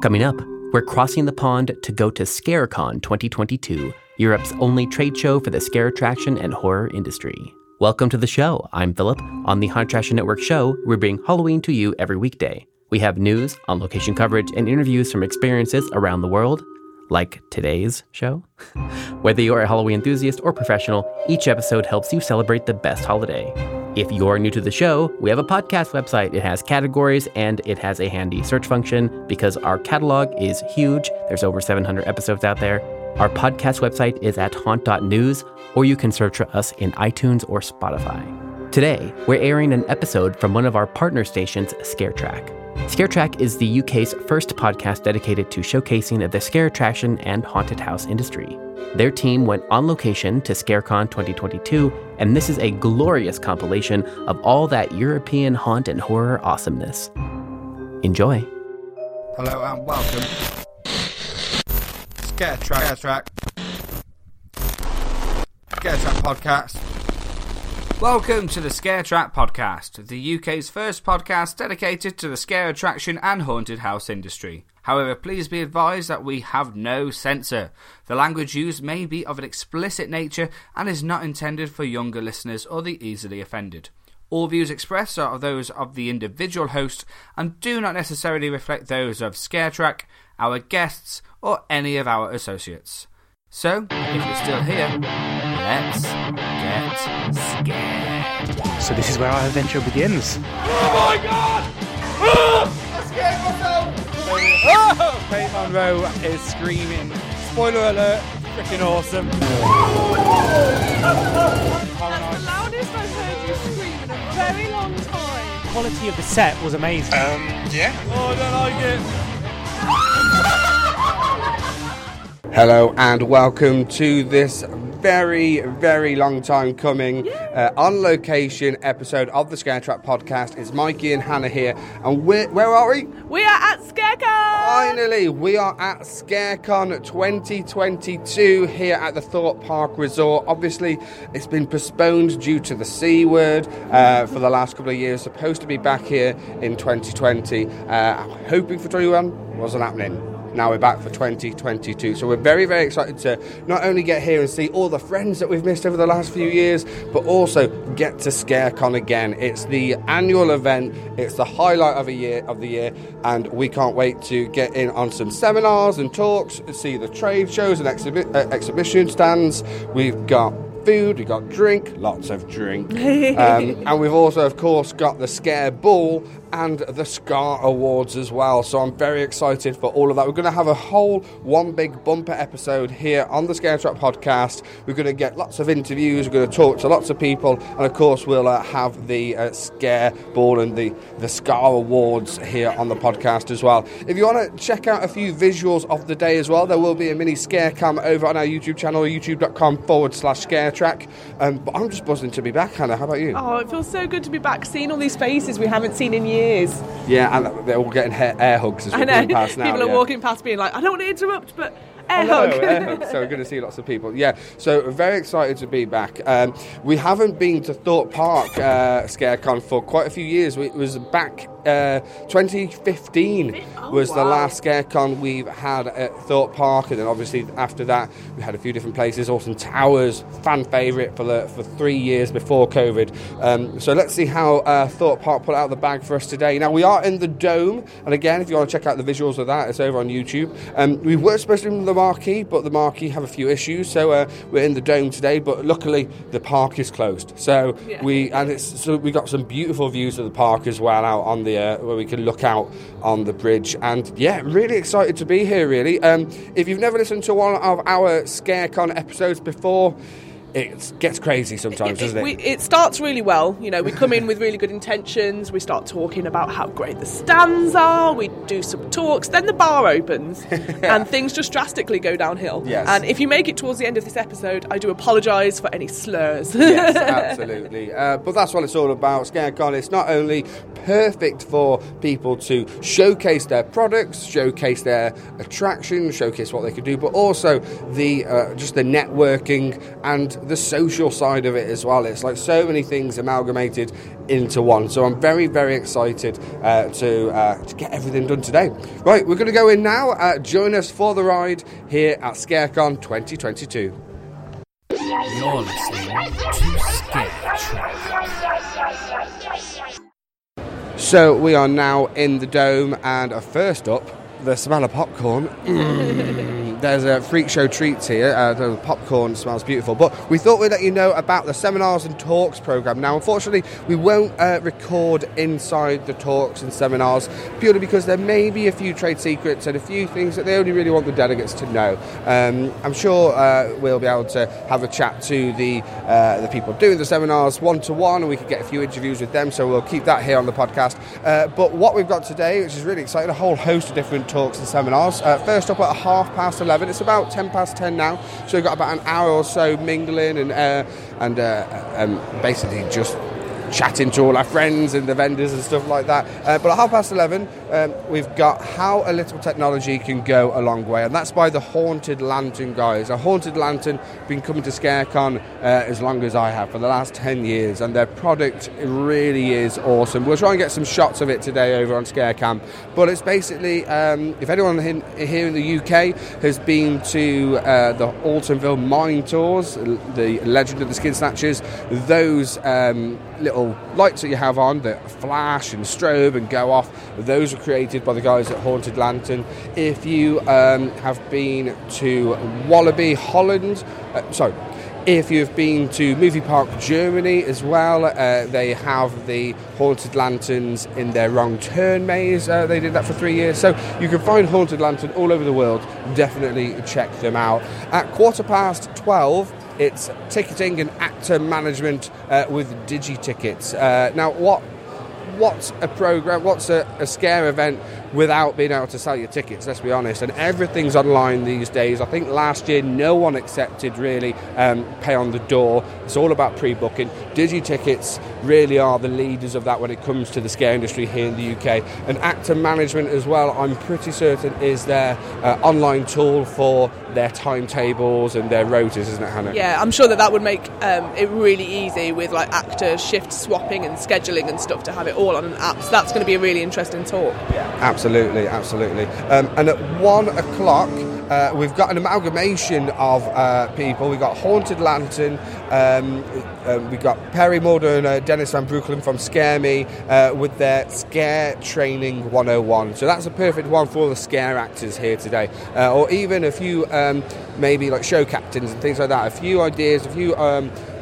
Coming up, we're crossing the pond to go to ScareCon 2022, Europe's only trade show for the scare attraction and horror industry. Welcome to the show. I'm Philip. On the Haunt Attraction Network show, we bring Halloween to you every weekday. We have news, on location coverage, and interviews from experiences around the world, like today's show. Whether you're a Halloween enthusiast or professional, each episode helps you celebrate the best holiday. If you're new to the show, we have a podcast website. It has categories and it has a handy search function because our catalog is huge. There's over 700 episodes out there. Our podcast website is at haunt.news, or you can search for us in iTunes or Spotify. Today, we're airing an episode from one of our partner stations, ScareTrack. ScareTrack is the UK's first podcast dedicated to showcasing the scare attraction and haunted house industry. Their team went on location to ScareCon 2022, and this is a glorious compilation of all that European haunt and horror awesomeness. Enjoy. Hello and welcome. Scare Track. Scare Track. Scare Track podcast. Welcome to the Scare Track Podcast, the UK's first podcast dedicated to the scare attraction and haunted house industry. However, please be advised that we have no censor. The language used may be of an explicit nature and is not intended for younger listeners or the easily offended. All views expressed are those of the individual host and do not necessarily reflect those of ScareTrack, our guests, or any of our associates. So, if you're still here, let's get scared. So this is where our adventure begins. Oh! Ah! Faith Monroe is screaming. Spoiler alert, freaking awesome. That's the loudest I've heard you scream in a very long time. quality of the set was amazing. Um, yeah? Oh, I don't like it. Hello and welcome to this very, very long time coming uh, on location episode of the Scare Track podcast. It's Mikey and Hannah here, and we're, where are we? We are at Scarecon. Finally, we are at ScareCon 2022 here at the Thorpe Park Resort. Obviously, it's been postponed due to the C word uh, for the last couple of years. Supposed to be back here in 2020. Uh, hoping for 21 wasn't happening. Now we're back for 2022. So we're very, very excited to not only get here and see all the friends that we've missed over the last few years, but also get to ScareCon again. It's the annual event. It's the highlight of a year of the year, and we can't wait to get in on some seminars and talks, see the trade shows and exhibi- uh, exhibition stands. We've got food, we've got drink, lots of drink. um, and we've also, of course, got the Scare Ball and the Scare Awards as well. So I'm very excited for all of that. We're going to have a whole one big bumper episode here on the Scare Track podcast. We're going to get lots of interviews, we're going to talk to lots of people, and of course, we'll uh, have the uh, Scare Ball and the, the Scare Awards here on the podcast as well. If you want to check out a few visuals of the day as well, there will be a mini scare cam over on our YouTube channel, youtube.com forward slash scare track. Um, but I'm just buzzing to be back, Hannah. How about you? Oh, it feels so good to be back, seeing all these faces we haven't seen in years. Yeah, and they're all getting hair, air hugs as we're going past now. People are yeah. walking past being like, I don't want to interrupt, but air Hello, hug. air hug. So we're going to see lots of people. Yeah, so very excited to be back. Um, we haven't been to Thorpe Park uh, ScareCon for quite a few years. We- It was back uh, 2015 was the last ScareCon we've had at Thorpe Park, and then obviously after that we had a few different places. Alton Towers, fan favourite for the for three years before COVID. Um, so let's see how uh, Thorpe Park put out the bag for us today. Now we are in the dome, and again, if you want to check out the visuals of that, it's over on YouTube. Um, we were supposed to be in the marquee, but the marquee have a few issues, so uh, we're in the dome today. But luckily, the park is closed. So Yeah. we and it's so we got some beautiful views of the park as well out on the uh, where we can look out on the bridge. And yeah, really excited to be here. Really, um, if you've never listened to one of our ScareCon episodes before. It gets crazy sometimes, doesn't it? we, it starts really well. You know, we come in with really good intentions. We start talking about how great the stands are. We do some talks. Then the bar opens, and things just drastically go downhill. Yes. And if you make it towards the end of this episode, I do apologise for any slurs. yes, absolutely. Uh, but that's what it's all about. ScareCon It's not only perfect for people to showcase their products, showcase their attractions, showcase what they can do, but also the uh, just the networking and the social side of it as well. It's like so many things amalgamated into one. So I'm very, very excited uh, to, uh, to get everything done today. Right, we're going to go in now. Uh, join us for the ride here at ScareCon 2022. You're listening to Scare Track. So we are now in the dome, and first up, the smell of popcorn. Mm. There's a freak show treats here. Uh, the popcorn smells beautiful. But we thought we'd let you know about the seminars and talks program. Now, unfortunately, we won't uh, record inside the talks and seminars purely because there may be a few trade secrets and a few things that they only really want the delegates to know. Um, I'm sure uh, we'll be able to have a chat to the uh, the people doing the seminars one to one, and we could get a few interviews with them. So we'll keep that here on the podcast. Uh, but what we've got today, which is really exciting, a whole host of different talks and seminars. Uh, first up at half past 11, it's about 10 past 10 now, so we've got about an hour or so mingling and uh, and uh, um, basically just chatting to all our friends and the vendors and stuff like that. Uh, but at half past 11, um, we've got How a Little Technology Can Go a Long Way, and that's by the Haunted Lantern guys. A Haunted Lantern been coming to ScareCon uh, as long as I have for the last 10 years, and their product really is awesome. We'll try and get some shots of it today over on ScareCam, but it's basically, um, if anyone in, here in the UK has been to uh, the Altonville Mine Tours, the Legend of the Skin Snatchers, those um, little lights that you have on that flash and strobe and go off, those were created by the guys at Haunted Lantern. If you um, have been to Walibi, Holland, uh, sorry, if you've been to Movie Park Germany as well, uh, they have the Haunted Lanterns in their Wrong Turn maze. Uh, they did that for three years. So you can find Haunted Lantern all over the world. Definitely check them out. At quarter past 12, it's ticketing and actor management uh, with DigiTickets. Uh, now, what what's a program? What's a, a, scare event without being able to sell your tickets? Let's be honest. And everything's online these days. I think last year no one accepted really um, pay on the door. It's all about pre-booking. DigiTickets really are the leaders of that when it comes to the scare industry here in the UK. And actor management as well. I'm pretty certain is their uh, online tool for their timetables and their rotas, isn't it, Hannah? Yeah, I'm sure that that would make um, it really easy with like actor shift swapping and scheduling and stuff to have it all on an app. So that's going to be a really interesting talk. Yeah, absolutely, absolutely. Um, and at one o'clock. Uh, we've got an amalgamation of uh, people. We've got Haunted Lantern, um, uh, we've got Perry and uh, Dennis Van Broekelen from Scare Me uh, with their Scare Training 101. So that's a perfect one for the scare actors here today. Uh, or even a few, um, maybe like show captains and things like that. A few ideas, a few.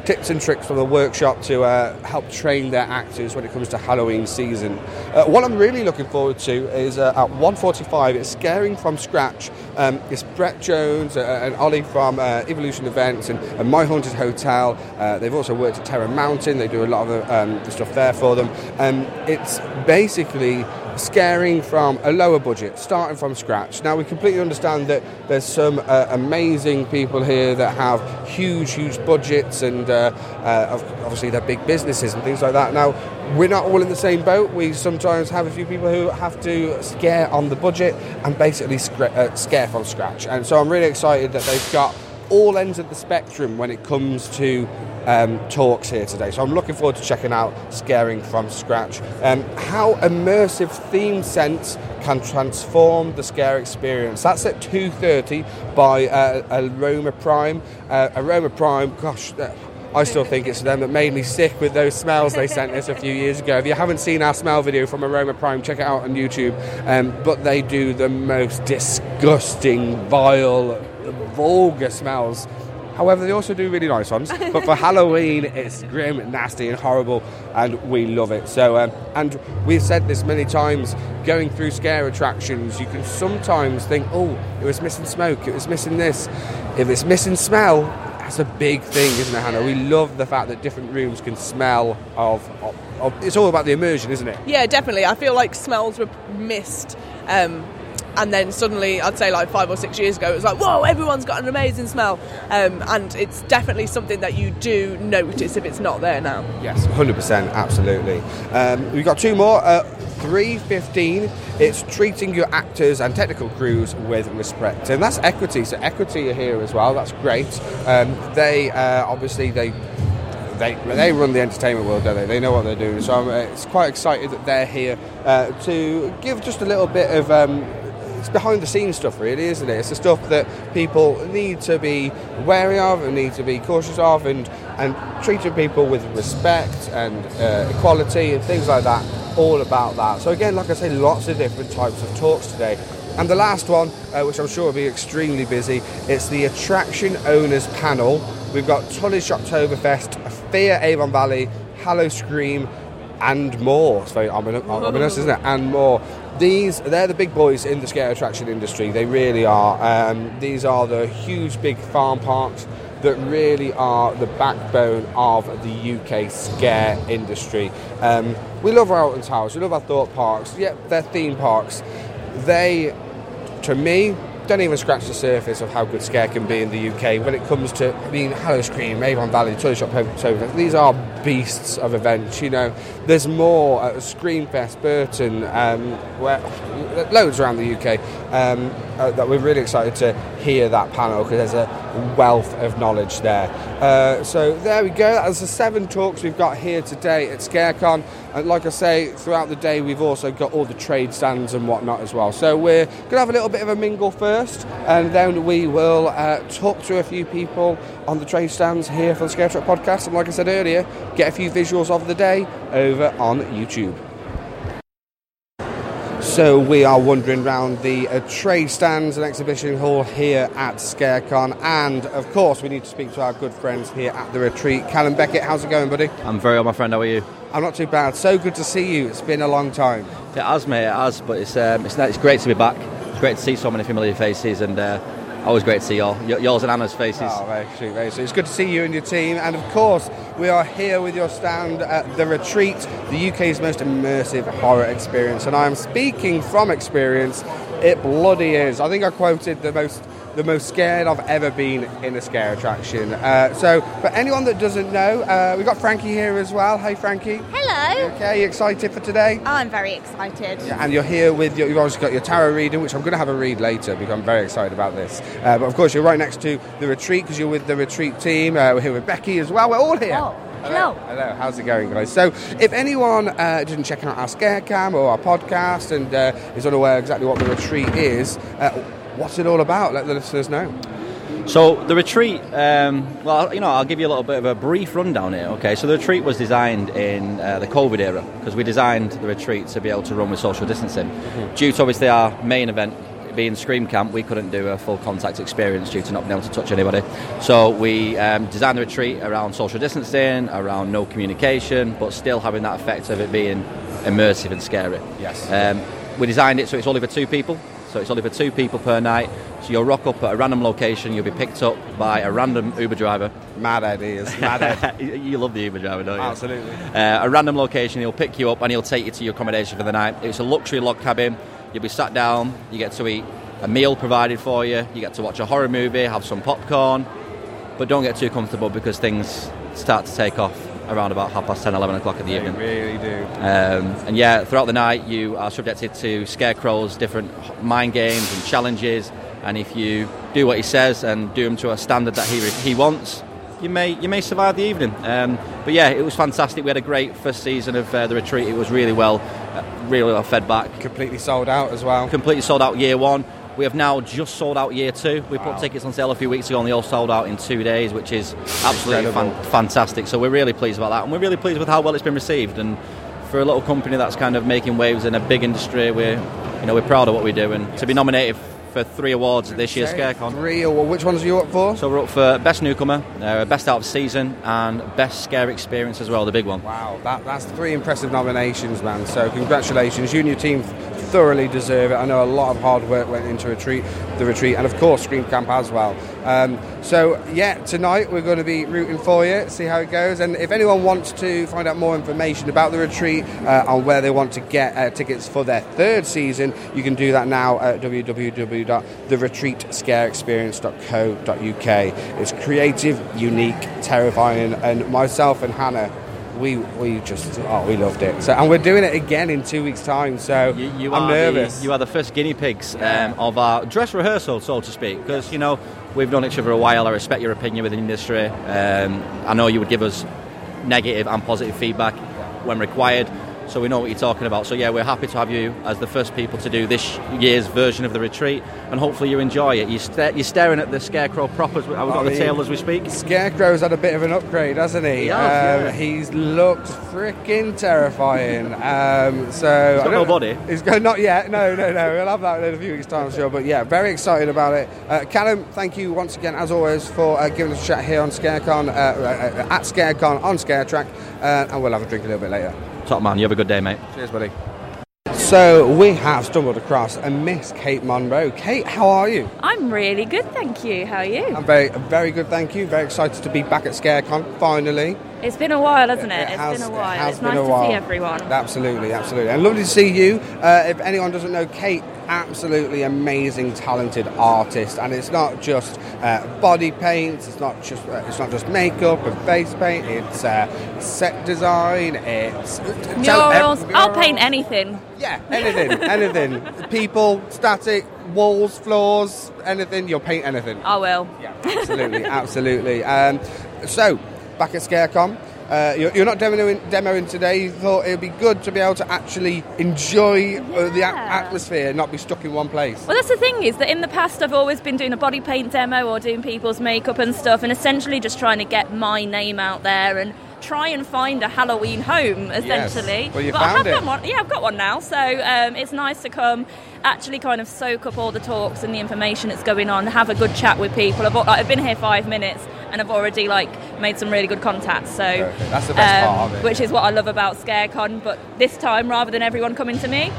Tips and tricks from the workshop to uh, help train their actors when it comes to Halloween season. Uh, what I'm really looking forward to is uh, at 1:45. It's scaring from scratch. Um, it's Brett Jones uh, and Ollie from uh, Evolution Events and, and, My Haunted Hotel. Uh, they've also worked at Terror Mountain. They do a lot of um, the stuff there for them. Um, it's basically scaring from a lower budget, starting from scratch. Now, we completely understand that there's some uh, amazing people here that have huge, huge budgets and uh, uh, obviously they're big businesses and things like that. Now, we're not all in the same boat. We sometimes have a few people who have to scare on the budget and basically uh, scare from scratch. And so I'm really excited that they've got all ends of the spectrum when it comes to um, talks here today. So I'm looking forward to checking out Scaring from Scratch. Um, how immersive theme sense can transform the scare experience. That's at 2.30 by uh, Aroma Prime. Uh, Aroma Prime, gosh, uh, I still think it's them that made me sick with those smells they sent us a few years ago. If you haven't seen our smell video from Aroma Prime, check it out on YouTube. Um, but they do the most disgusting, vile, vulgar smells. However, they also do really nice ones. But for Halloween, it's grim, nasty, and horrible, and we love it. So, um, and we've said this many times. Going through scare attractions, you can sometimes think, "Oh, it was missing smoke. It was missing this. If it's missing smell, that's a big thing, isn't it, Hannah? We love the fact that different rooms can smell of, of, of it's all about the immersion, isn't it? Yeah, definitely. I feel like smells were missed. Um, and then suddenly, I'd say like five or six years ago, it was like, whoa, everyone's got an amazing smell. Um, and it's definitely something that you do notice if it's not there now. Yes, 100%, absolutely. Um, we've got two more. Uh, 315, it's treating your actors and technical crews with respect. And that's equity. So equity are here as well. That's great. Um, they uh, obviously they they, they run the entertainment world, don't they? They know what they're doing. So I'm uh, it's quite excited that they're here uh, to give just a little bit of. Um, it's behind the scenes stuff, really, isn't it? It's the stuff that people need to be wary of and need to be cautious of, and and treating people with respect and uh, equality and things like that. All about that. So again, like I say, lots of different types of talks today. And the last one, uh, which I'm sure will be extremely busy, it's the Attraction Owners Panel. We've got Tulleys Shocktoberfest, Fear Avon Valley, Hallow Scream, and more. It's very ominous, ominous, isn't it? And more. These, they're the big boys in the scare attraction industry. They really are. Um, these are the huge, big farm parks that really are the backbone of the UK scare industry. Um, we love our Alton Towers, we love our Thorpe Parks. Yeah, they're theme parks. They, to me, don't even scratch the surface of how good Scare can be in the UK when it comes to I mean Hallow Scream, Avon Valley, Tulleys Shocktoberfest. These are beasts of events. You know, there's more at Screamfest Burton, um, where loads around the UK um, uh, that we're really excited to hear that panel because there's a wealth of knowledge there. Uh, so there we go. That's the seven talks we've got here today at ScareCon. And like I say, throughout the day we've also got all the trade stands and whatnot as well. So we're going to have a little bit of a mingle first, and then we will uh, talk to a few people on the trade stands here for the Scare Track podcast. And like I said earlier, get a few visuals of the day over on YouTube. So we are wandering around the uh, trade stands and exhibition hall here at ScareCon, and of course we need to speak to our good friends here at the retreat. Callum Beckett, how's it going, buddy? I'm very well, my friend. How are you? I'm not too bad. So good to see you. It's been a long time. It has, mate. It has, but it's um, it's, it's great to be back. It's great to see so many familiar faces, and uh, always great to see y'all. Y- yours and Anna's faces. Oh, very sweet, very sweet. It's good to see you and your team, and of course we are here with your stand at the retreat, the UK's most immersive horror experience, and I am speaking from experience. It bloody is. I think I quoted the most the most scared I've ever been in a scare attraction. Uh, so, for anyone that doesn't know, uh, we've got Frankie here as well. Hey, Frankie. Hello. Okay, you excited for today? I'm very excited. Yeah, and you're here with your, you've obviously got your tarot reading, which I'm going to have a read later because I'm very excited about this. Uh, but of course, you're right next to the retreat because you're with the retreat team. Uh, we're here with Becky as well. We're all here. Oh, hello. Hello. How's it going, guys? So, if anyone uh, didn't check out our Scarecam or our podcast and uh, is unaware exactly what the retreat is, uh, what's it all about? Let the listeners know. So the retreat, um, well, you know, I'll give you a little bit of a brief rundown here. Okay, so the retreat was designed in uh, the COVID era because we designed the retreat to be able to run with social distancing. Due to obviously our main event being Scream Camp, we couldn't do a full contact experience due to not being able to touch anybody. So we um, designed the retreat around social distancing, around no communication, but still having that effect of it being immersive and scary. Yes. Um, we designed it so it's only for two people. So it's only for two people per night. So you'll rock up at a random location. You'll be picked up by a random Uber driver. Mad ideas. Mad ideas. you love the Uber driver, don't you? Absolutely. Uh, a random location. He'll pick you up and he'll take you to your accommodation for the night. It's a luxury log cabin. You'll be sat down. You get to eat a meal provided for you. You get to watch a horror movie, have some popcorn, but don't get too comfortable because things start to take off around about half past 10, 11 o'clock in the They evening. really do. Um, and yeah, throughout the night, you are subjected to scarecrows, different mind games and challenges. And if you do what he says and do them to a standard that he he wants, you may you may survive the evening. Um, but yeah, it was fantastic. We had a great first season of uh, the retreat. It was really well, uh, really well fed back. Completely sold out as well. Completely sold out year one. We have now just sold out year two. We Wow. put tickets on sale a few weeks ago and they all sold out in two days, which is absolutely fan- fantastic. So we're really pleased about that, and we're really pleased with how well it's been received. And for a little company that's kind of making waves in a big industry, we're you know we're proud of what we do, and to be nominated for three awards at this year's ScareCon. Three, or which ones are you up for? So we're up for Best Newcomer, uh, Best Out of Season, and Best Scare Experience as well, the big one. Wow, that, that's three impressive nominations, man. So congratulations, you and your team thoroughly deserve it. I know a lot of hard work went into retreat, the retreat, and of course Scream Camp as well. Um, so yeah, tonight we're going to be rooting for you, see how it goes. And if anyone wants to find out more information about the retreat uh, and where they want to get uh, tickets for their third season, you can do that now at www.theretreatscareexperience.co.uk. It's creative, unique, terrifying, and myself and Hannah we we just oh we loved it. So and we're doing it again in two weeks' time. So You, you I'm are nervous. The, you are the first guinea pigs um, of our dress rehearsal, so to speak, because you know we've known each other a while. I respect your opinion within the industry. Um, I know you would give us negative and positive feedback when required, so we know what you're talking about. So yeah, we're happy to have you as the first people to do this year's version of the retreat, and hopefully you enjoy it. You sta- you're staring at the scarecrow proper. I've got the tail as we speak. Scarecrow's had a bit of an upgrade, hasn't he? He has, um, yeah. He's looked freaking terrifying. Um, so He's got no body. He's got not yet. No, no, no. We'll have that in a few weeks' time, I'm sure. But yeah, very excited about it. Uh, Callum, thank you once again, as always, for uh, giving us a chat here on ScareCon uh, uh, at ScareCon on ScareTrack, uh, and we'll have a drink a little bit later. Top man, you have a good day, mate. Cheers, buddy. So we have stumbled across a Miss Kate Monroe. Kate, how are you? I'm really good, thank you. How are you? I'm very, very good, thank you. Very excited to be back at ScareCon finally. It's been a while, hasn't it? It It's has- been a it while. has It's been nice a to see everyone. Absolutely, absolutely, and lovely to see you. Uh, if anyone doesn't know, Kate, absolutely amazing, talented artist, and it's not just uh, body paint. It's not just uh, it's not just makeup and face paint. It's uh, set design. It's Murals. Tell- I'll paint anything. Yeah, anything, anything. People, static, walls, floors, anything. You'll paint anything. I will. Yeah, absolutely, absolutely. Um, so, back at ScareCon, uh, you're, you're not demoing, demoing today. You thought it would be good to be able to actually enjoy uh, the a- Yeah. atmosphere, not be stuck in one place. Well, that's the thing is that in the past I've always been doing a body paint demo or doing people's makeup and stuff, and essentially just trying to get my name out there and try and find a Halloween home, essentially. Well, you but I have it. got one. Yeah, I've got one now, so um, it's nice to come, actually kind of soak up all the talks and the information that's going on, have a good chat with people. I've, al- I've been here five minutes and I've already like made some really good contacts. So um, Perfect. That's the best part of it. which is what I love about ScareCon. But this time, rather than everyone coming to me.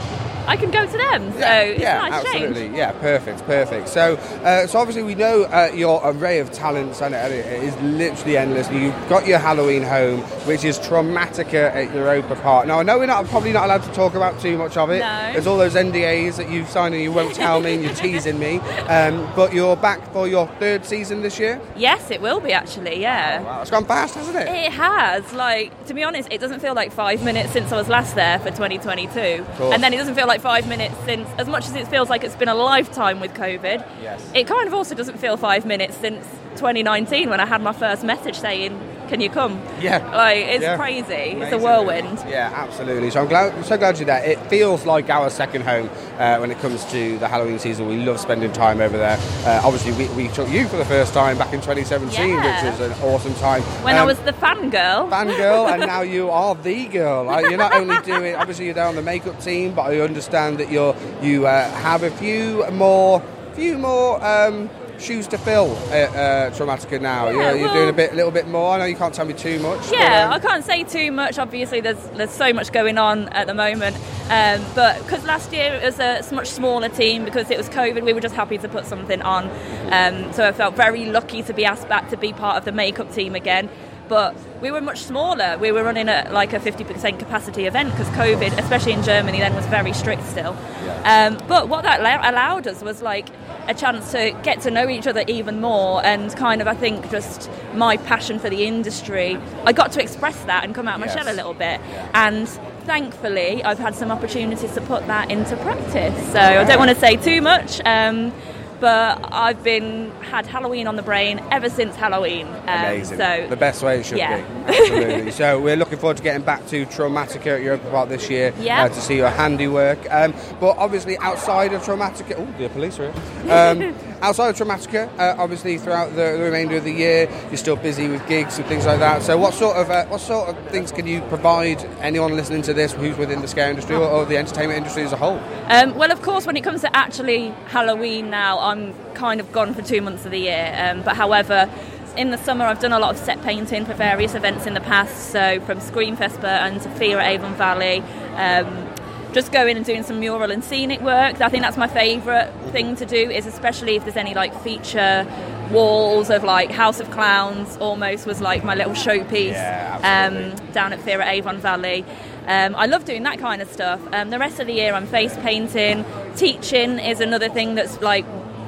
I can go to them, so it's yeah, nice absolutely. change. Yeah, perfect, perfect. So, uh, so obviously we know uh, your array of talents, and it it is literally endless. You've got your Halloween home, which is Traumatica at Europa Park. Now, I know we're not probably not allowed to talk about too much of it. No. There's all those NDAs that you've signed and you won't tell me, and you're teasing me. Um, but you're back for your third season this year. Yes, it will be actually. Yeah. Wow, it's gone fast, hasn't it? It has. Like, to be honest, it doesn't feel like five minutes since I was last there for 2022. And then it doesn't feel like five minutes since, as much as it feels like it's been a lifetime with COVID, Yes. it kind of also doesn't feel five minutes since 2019 when I had my first message saying, Can you come? Yeah. Like, it's Yeah. crazy. It's a whirlwind. Yeah, absolutely. So I'm glad, I'm so glad you're there. It feels like our second home uh, when it comes to the Halloween season. We love spending time over there. Uh, obviously, we, we took you for the first time back in 2017, Yeah. which was an awesome time. When I Um, was the fangirl. fangirl, and now you are the girl. Like, you're not only doing, obviously, you're there on the makeup team, but I understand that you're you uh, have a few more, few more. Um, Shoes to fill at uh, Traumatica now. Yeah, you're, you're well- doing a bit, a little bit more. I know you can't tell me too much. but, Yeah, um, I can't say too much. Obviously, there's there's so much going on at the moment. Um, but because last year it was a much smaller team because it was COVID, we were just happy to put something on. Um, so I felt very lucky to be asked back to be part of the makeup team again. But we were much smaller. We were running at like a 50% capacity event because COVID, especially in Germany, then was very strict still. Um, but what that allow- allowed us was like a chance to get to know each other even more and kind of, I think, just my passion for the industry. I got to express that and come out of my Yes. shell a little bit. And thankfully, I've had some opportunities to put that into practice. So I don't want to say too much. Um, but I've been had Halloween on the brain ever since Halloween. Um, Amazing. So the best way it should yeah. be. Absolutely. so we're looking forward to getting back to Traumatica at Europa Park this year Yeah. uh, to see your handiwork. Um, but obviously outside of Traumatica, oh, the police are here. Um, outside of Traumatica, uh, obviously throughout the, the remainder of the year, you're still busy with gigs and things like that. So, what sort of uh, what sort of things can you provide anyone listening to this who's within the scare industry or, or the entertainment industry as a whole? Um, well, of course, when it comes to actually Halloween now, I'm kind of gone for two months of the year. Um, but however, in the summer, I've done a lot of set painting for various events in the past. So from Screamfest Burton to Fear at Avon Valley. Um, just going and doing some mural and scenic work. I think that's my favourite thing to do. Is especially if there's any like feature walls of like House of Clowns. Almost was like my little showpiece Yeah, um, down at Fear at Avon Valley. Um, I love doing that kind of stuff. Um, the rest of the year, I'm face painting. Teaching is another thing that's like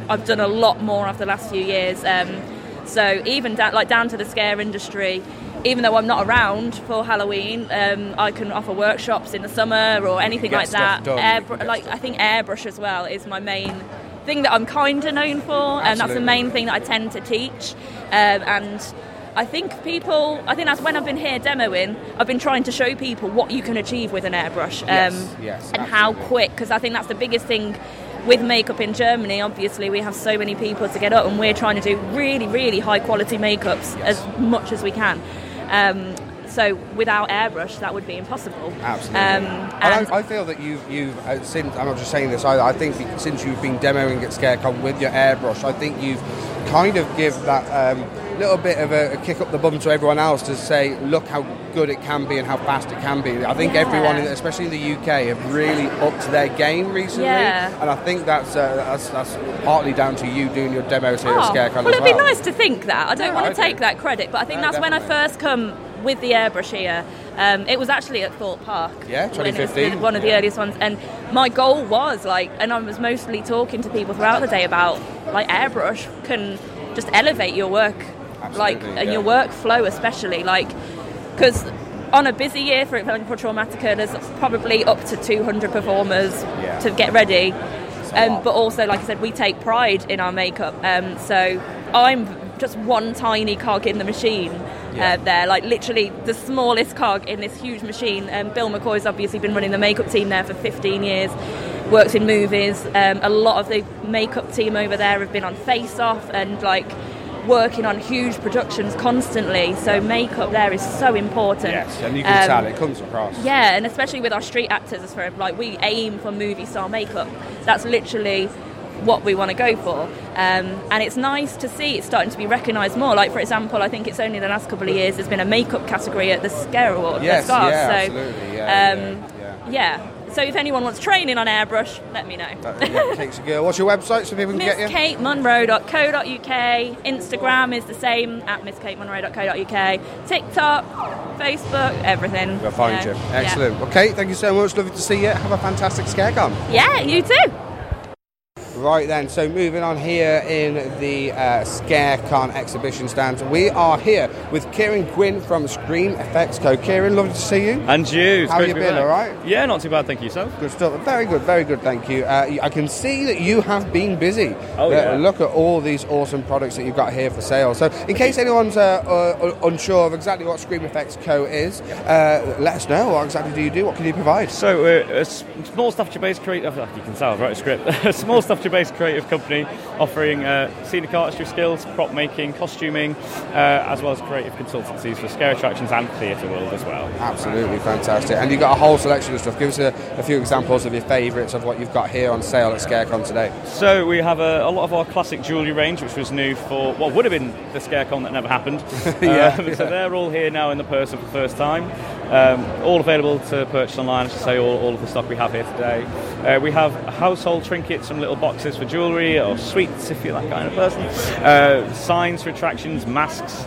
I've done a lot more of the last few years. Um, so even down, like down to the scare industry, even though I'm not around for Halloween, um, I can offer workshops in the summer or anything like that. like I think airbrush as well is my main thing that I'm kind of known for, and that's the main thing that I tend to teach. Um, and I think people, I think that's when I've been here demoing, I've been trying to show people what you can achieve with an airbrush. Um, Yes, yes, and how quick, because I think that's the biggest thing with makeup in Germany. Obviously, we have so many people to get up, and we're trying to do really, really high quality makeups as much as we can. Um, so without airbrush, that would be impossible. Absolutely. Um, I, I feel that you've, you've uh, since, I'm not just saying this, I, I think since you've been demoing at ScareCon with your airbrush, I think you've kind of give that um, little bit of a, a kick up the bum to everyone else to say, look how good it can be and how fast it can be. I think Yeah. everyone, especially in the UK, have really upped their game recently. Yeah. And I think that's, uh, that's, that's partly down to you doing your demos here Oh, at ScareCon well, it'd well. be nice to think that. I don't Yeah, want to take that credit, but I think No, that's when I first come with the airbrush here. Um, it was actually at Thorpe Park. Yeah, when it was 2015. One of the Yeah. earliest ones, and my goal was like, and I was mostly talking to people throughout the day about like airbrush can just elevate your work, like Absolutely, and yeah. your workflow especially, like because. On a busy year for for Traumatica, there's probably up to 200 performers Yeah. to get ready. Um, but also, like I said, we take pride in our makeup. Um, so I'm just one tiny cog in the machine Yeah. uh, there, like literally the smallest cog in this huge machine. Um, Bill McCoy's obviously been running the makeup team there for 15 years, works in movies. Um, a lot of the makeup team over there have been on Face Off and like working on huge productions constantly. So makeup there is so important. Yes, and you can Um, tell it comes across. yeah, and especially with our street actors, as for like we aim for movie star makeup. That's literally what we want to go for, um, and it's nice to see it starting to be recognised more. Like for example, I think it's only the last couple of years there's been a makeup category at the Scare Award. Yes, the yeah, so, absolutely, yeah, um, yeah, yeah. So if anyone wants training on airbrush, let me know. Uh, yeah, takes a girl. What's your website so people can get you? MissKateMunro.co.uk. Instagram is the same at MissKateMunro.co.uk. TikTok, Facebook, everything. We'll find Yeah. you. Yeah. Excellent. Okay, thank you so much. Lovely to see you. Have a fantastic ScareCon. Yeah, you too. Right then, so moving on here in the uh, ScareCon exhibition stand, we are here with Kieran Quinn from Scream Effects Co. Kieran, lovely to see you. And you. It's How you be been, back. all right? Yeah, not too bad, thank you. Yourself? Good stuff. Very good, very good, thank you. Uh, I can see that you have been busy. Oh, Uh, yeah. Look at all these awesome products that you've got here for sale. So, in case anyone's uh, uh, unsure of exactly what Scream Effects Co. is, uh, let us know. What exactly do you do? What can you provide? So, we're a s- small Staffordshire-based creative. oh, You can tell, a script. a Staffordshire-based creative company offering uh, scenic artistry skills, prop making, costuming, uh, as well as creative consultancies for scare attractions and theatre world as well. Absolutely fantastic. And you've got a whole selection of stuff. Give us a, a few examples of your favourites of what you've got here on sale at ScareCon today. So we have a, a lot of our classic jewellery range, which was new for what would have been the ScareCon that never happened. Yeah, Um, yeah. So they're all here now in the person for the first time. Um, all available to purchase online. I should say all, all of the stock we have here today. Uh, we have household trinkets, some little boxes for jewellery or sweets if you're that kind of person. Uh, signs for attractions, masks.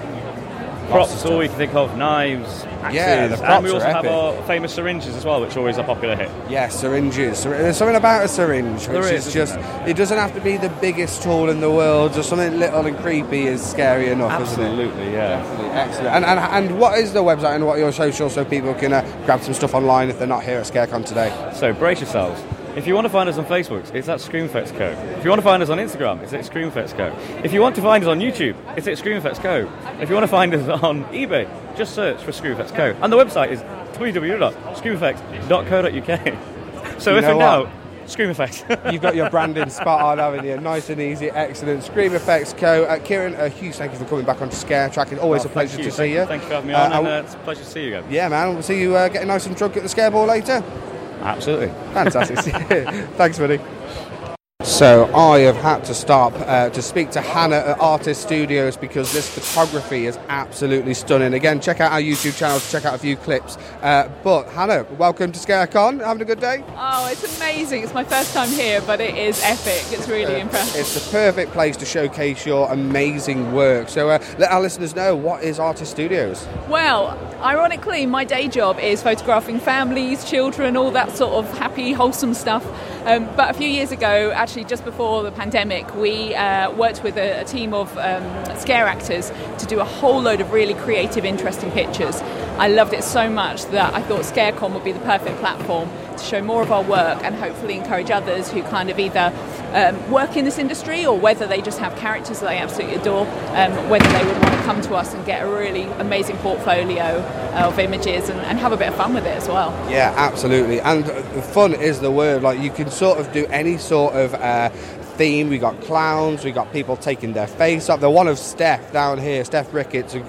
Props, all you can think of, knives, axes, Yeah, the props and we also have epic. our famous syringes as well, which are always a popular hit. Yes, syringes. There's something about a syringe which There is, is, just, isn't it doesn't have to be the biggest tool in the world, just something little and creepy is scary enough, isn't it? Absolutely, yeah. Excellent. And, and, and what is the website and what are your socials so people can uh, grab some stuff online if they're not here at ScareCon today? So brace yourselves. If you want to find us on Facebook, it's at Screamfex Co. If you want to find us on Instagram, it's at Screamfex Co. If you want to find us on YouTube, it's at Screamfex Co. If you want to find us on eBay, just search for Screamfex Co. And the website is www.screamfex.co.uk. So You if in doubt, Scream effect. You've got your branding spot on, haven't you? Nice and easy, excellent. Scream Effects Co. Uh, Kieran, a huge thank you for coming back onto Scare Track. It's always Oh, a pleasure to see you. Thank you for having me Uh, on, and uh, it's a pleasure to see you again. yeah, man. We'll see you uh, getting nice and drunk at the Scare Ball later. Absolutely. Fantastic. Thanks, buddy. So I have had to stop uh, to speak to Hannah at Artis Studios because this photography is absolutely stunning. Again, check out our YouTube channel to check out a few clips. Uh, but Hannah, welcome to ScareCon. Having a good day? Oh, it's amazing. It's my first time here, but it is epic. It's really impressive. It's the perfect place to showcase your amazing work. So uh, let our listeners know what is Artis Studios. Well, ironically, my day job is photographing families, children, all that sort of happy, wholesome stuff. Um, but a few years ago, actually just before the pandemic, we uh, worked with a, a team of um, scare actors to do a whole load of really creative, interesting pictures. I loved it so much that I thought ScareCon would be the perfect platform to show more of our work and hopefully encourage others who kind of either um, work in this industry or whether they just have characters that they absolutely adore, um, whether they would want to come to us and get a really amazing portfolio of images and, and have a bit of fun with it as well. Yeah, absolutely. And fun is the word. Like you can sort of do any sort of uh, theme. We got clowns. We got people taking their face off. The one of Steph down here, Steph Ricketts, a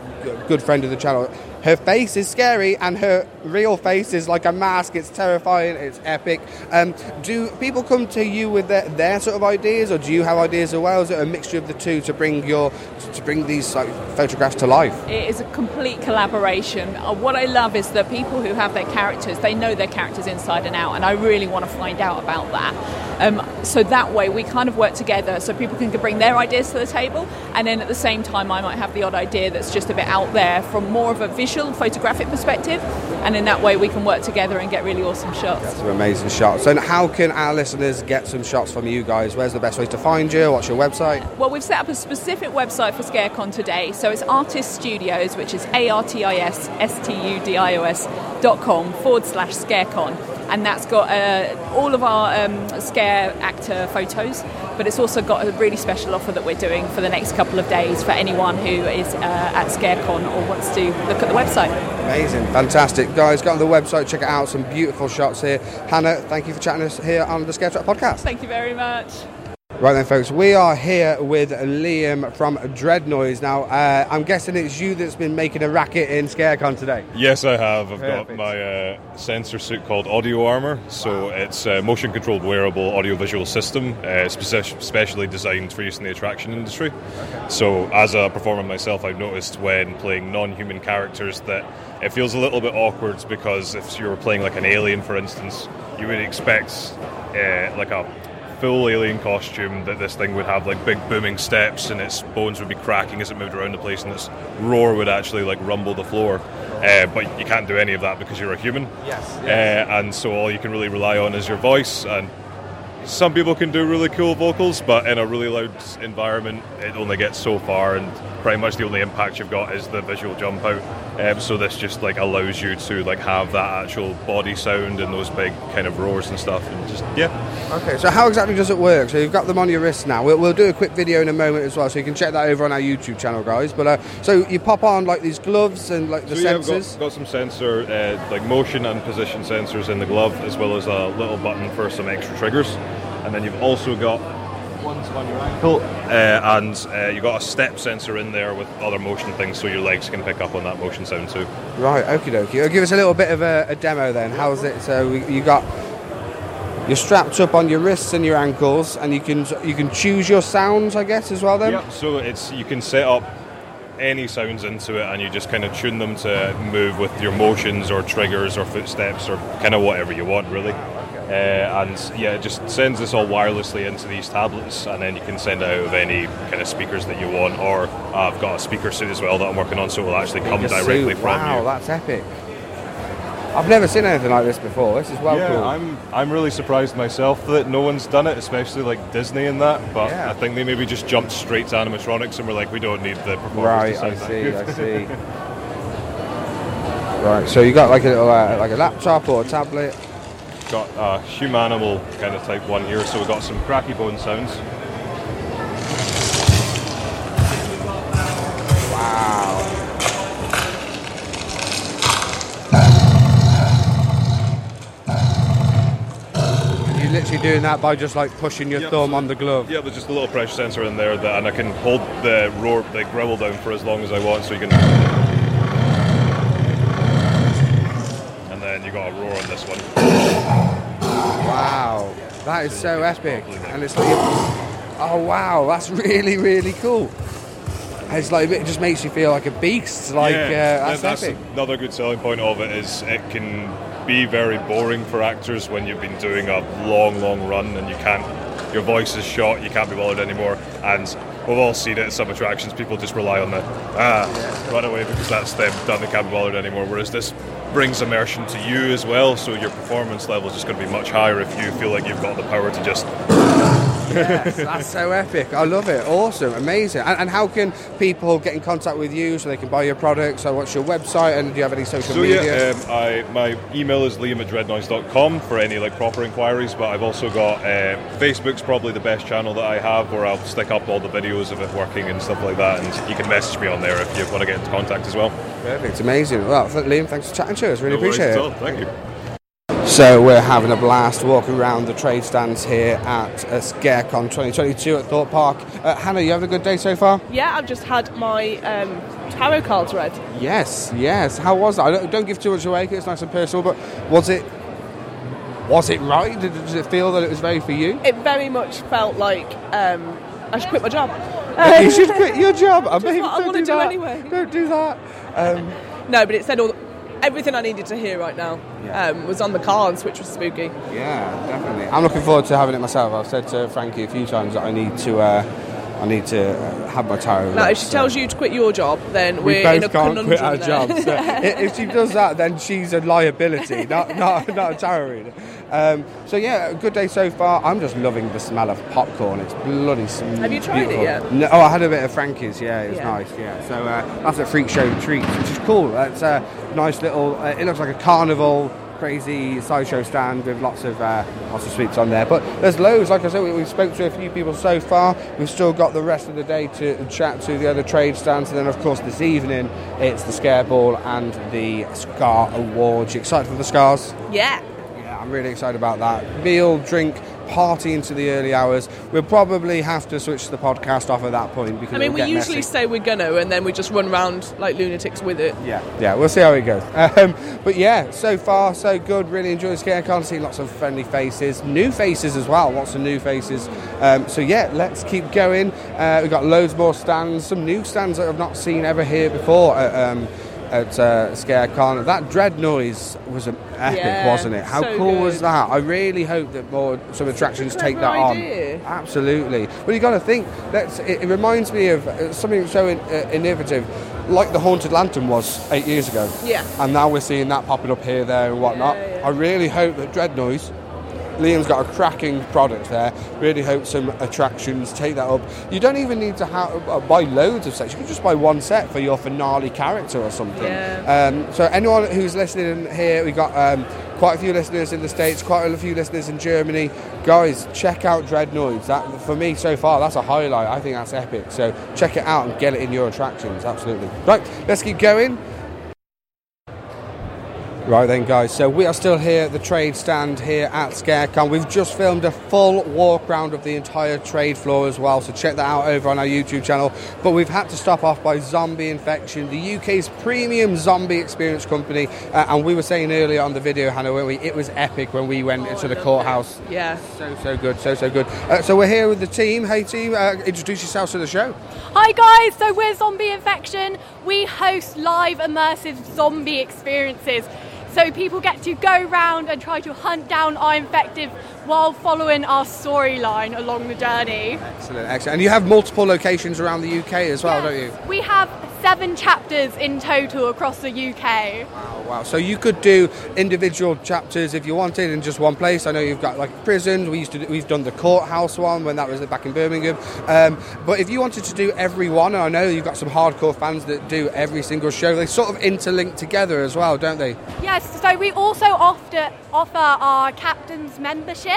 good friend of the channel. Her face is scary, and her real face is like a mask. It's terrifying. It's epic. Um, do people come to you with their, their sort of ideas, or do you have ideas as well? Is it a mixture of the two to bring your to bring these like photographs to life? It is a complete collaboration. Uh, what I love is that people who have their characters, they know their characters inside and out, and I really want to find out about that. Um, so that way we kind of work together so people can bring their ideas to the table, and then at the same time, I might have the odd idea that's just a bit out there from more of a visual photographic perspective, and in that way we can work together and get really awesome shots. Some amazing shots. And how can our listeners get some shots from you guys? Where's the best way to find you? What's your website? Well, we've set up a specific website for ScareCon today. So it's Artis Studios, which is A R T I S S T U D I O S dot com forward slash ScareCon. And that's got uh, all of our um, scare actor photos, but it's also got a really special offer that we're doing for the next couple of days for anyone who is uh, at ScareCon or wants to look at the website. Amazing, fantastic. Guys, go on the website, check it out. Some beautiful shots here. Hannah, thank you for chatting us here on the Scare Track podcast. Thank you very much. Right then, folks, we are here with Liam from Dreadnoise. Now, uh, I'm guessing it's you that's been making a racket in ScareCon today. Yes, I have. I've Perfect. got my uh, sensor suit called Audio Armor. So it's a motion controlled wearable audiovisual system, uh, speci- specially designed for use in the attraction industry. So, as a performer myself, I've noticed when playing non human characters that it feels a little bit awkward because if you were playing like an alien, for instance, you would expect uh, like a full alien costume that this thing would have like big booming steps and its bones would be cracking as it moved around the place and its roar would actually like rumble the floor. Uh, but you can't do any of that because you're a human. Yes, Uh, and so all you can really rely on is your voice. And some people can do really cool vocals, but in a really loud environment, it only gets so far. And pretty much the only impact you've got is the visual jump out. Um, so this just like allows you to like have that actual body sound and those big kind of roars and stuff. And just yeah. Okay, so how exactly does it work? So you've got them on your wrist now. We'll, we'll do a quick video in a moment as well, so you can check that over on our YouTube channel, guys. But uh, so you pop on like these gloves and like the So yeah, sensors. got, got some sensor, uh, like motion and position sensors in the glove, as well as a little button for some extra triggers. And then you've also got ones on your ankle, uh, and uh, you've got a step sensor in there with other motion things, so your legs can pick up on that motion sound too. Right, okie dokie. Give us a little bit of a, a demo then. How's it? So we, you got you're strapped up on your wrists and your ankles, and you can you can choose your sounds, I guess, as well. Then. Yep. So it's you can set up any sounds into it, and you just kind of tune them to move with your motions or triggers or footsteps or kind of whatever you want, really. Uh, and yeah, it just sends this all wirelessly into these tablets, and then you can send it out of any kind of speakers that you want. Or I've got a speaker suit as well that I'm working on, so it will actually come directly suit. from wow, you. that's epic. I've never seen anything like this before. This is well yeah, cool. I'm I'm really surprised myself that no one's done it, especially like Disney and that. But Yeah. I think they maybe just jumped straight to animatronics and were like, we don't need the performers Right, to sound I see. I see. Right, so you got like a little, uh, like a laptop or a tablet. Got a humanimal kind of type one here, so we've got some cracky bone sounds. Wow. You're literally doing that by just like pushing your Yep, thumb so- on the glove. Yeah, there's just a little pressure sensor in there, that, and I can hold the roar, the growl down for as long as I want, so you can. And then you got a roar on this one. Wow, that is so epic, and it's like, oh wow, that's really really cool. It's like it just makes you feel like a beast. Like yeah, uh, that's, epic. another good selling point of it is it can be very boring for actors when you've been doing a long, long run and you can't. Your voice is shot, you can't be bothered anymore, and we've all seen it at some attractions. People just rely on the ah run away because that's them done. They can't be bothered anymore. Whereas this brings immersion to you as well, so your performance level is just going to be much higher if you feel like you've got the power to just Yes, that's so epic. I love it. Awesome, amazing. And, and how can people get in contact with you so they can buy your products? So what's your website and do you have any social So media? yeah, um, I my email is liam at dreadnoise.com for any like proper inquiries. But I've also got uh, Facebook's probably the best channel that I have, where I'll stick up all the videos of it working and stuff like that. And you can message me on there if you want to get into contact as well. Perfect, it's amazing. Well, th- Liam, thanks for chatting to us. Really No appreciate it. Thank you. So we're having a blast walking around the trade stands here at uh, ScareCon 2022 at Thorpe Park. Uh, Hannah, you having a good day so far? Yeah, I've just had my um, tarot cards read. Yes, yes. How was that? I don't, don't give too much away it's nice and personal, but was it was it right? Did, did it feel that it was very for you? It very much felt like um, I should quit my job. you should quit your job. I mean, what I don't wanna do do that. anyway. Don't do that. Um, No, but it said all everything I needed to hear right now Yeah. um, was on the cards, which was spooky. yeah, definitely. I'm looking forward to having it myself. I've said to Frankie a few times that I need to. Uh, I need to uh, have my tarot. Now, if she so- tells you to quit your job, then we we're both in a can't conundrum quit our there. jobs. So if she does that, then she's a liability, not not, not a tarot reader. Um, so yeah, a good day so far. I'm just loving the smell of popcorn. It's bloody sm- Have you tried it yet? No, oh, I had a bit of Frankie's. Yeah, it was Yeah. nice. Yeah, so uh, that's a freak show treat, which is cool. That's a nice little. Uh, it looks like a carnival. Crazy sideshow stand with lots of uh, lots of sweets on there, but there's loads. Like I said, we, we spoke to a few people so far. We've still got the rest of the day to chat to the other trade stands, and then of course this evening it's the Scare Ball and the Scare Awards. You excited for the Scars? Yeah. Yeah, I'm really excited about that. Meal, drink, party into the early hours. We'll probably have to switch the podcast off at that point because I mean, it'll we get usually messy. say we're gonna, and then we just run around like lunatics with it. Yeah, yeah, we'll see how it goes. Um, but yeah, so far so good. Really enjoyed ScareCon. See lots of friendly faces, new faces as well. Lots of new faces. Um, so yeah, let's keep going. Uh, we've got loads more stands, some new stands that I've not seen ever here before. At, um, at uh, ScareCon, that dread noise was an epic, Yeah, wasn't it? How so cool was that? I really hope that more some attractions take that idea. on. Absolutely. Well, you got to think. That's, it, it reminds me of uh, something so in, uh, innovative, like the Haunted Lantern was eight years ago. Yeah. And now we're seeing that popping up here, there, and whatnot. Yeah, yeah. I really hope that Dread Noise. Liam's got a cracking product there. Really hope some attractions take that up. You don't even need to have, uh, buy loads of sets. You can just buy one set for your finale character or something. Yeah. Um, so anyone who's listening here, we got um, quite a few listeners in the states, quite a few listeners in Germany. Guys, check out Dreadnoids. That for me so far, that's a highlight. I think that's epic. So check it out and get it in your attractions. Absolutely. Right, let's keep going. Right then, guys. So we are still here at the trade stand here at ScareCon. We've just filmed a full walk round of the entire trade floor as well. So check that out over on our YouTube channel. But we've had to stop off by Zombie Infection, the UK's premium zombie experience company. Uh, and we were saying earlier on the video, Hannah, weren't we? It was epic when we went into the courthouse. Yeah. So so good, so so good. Uh, so we're here with the team. Hey team, uh, introduce yourselves to the show. Hi guys, so we're Zombie Infection. We host live immersive zombie experiences. So people get to go round and try to hunt down our infected while following our storyline along the journey. Excellent, excellent. And you have multiple locations around the UK as well, don't you? We have seven chapters in total across the UK. Oh, wow. So you could do individual chapters if you wanted in just one place. I know you've got like prisons. We used to do, we've done the courthouse one when that was back in Birmingham. Um, but if you wanted to do every one, and I know you've got some hardcore fans that do every single show, they sort of interlink together as well, don't they? Yes, so we also offer, offer our captain's membership,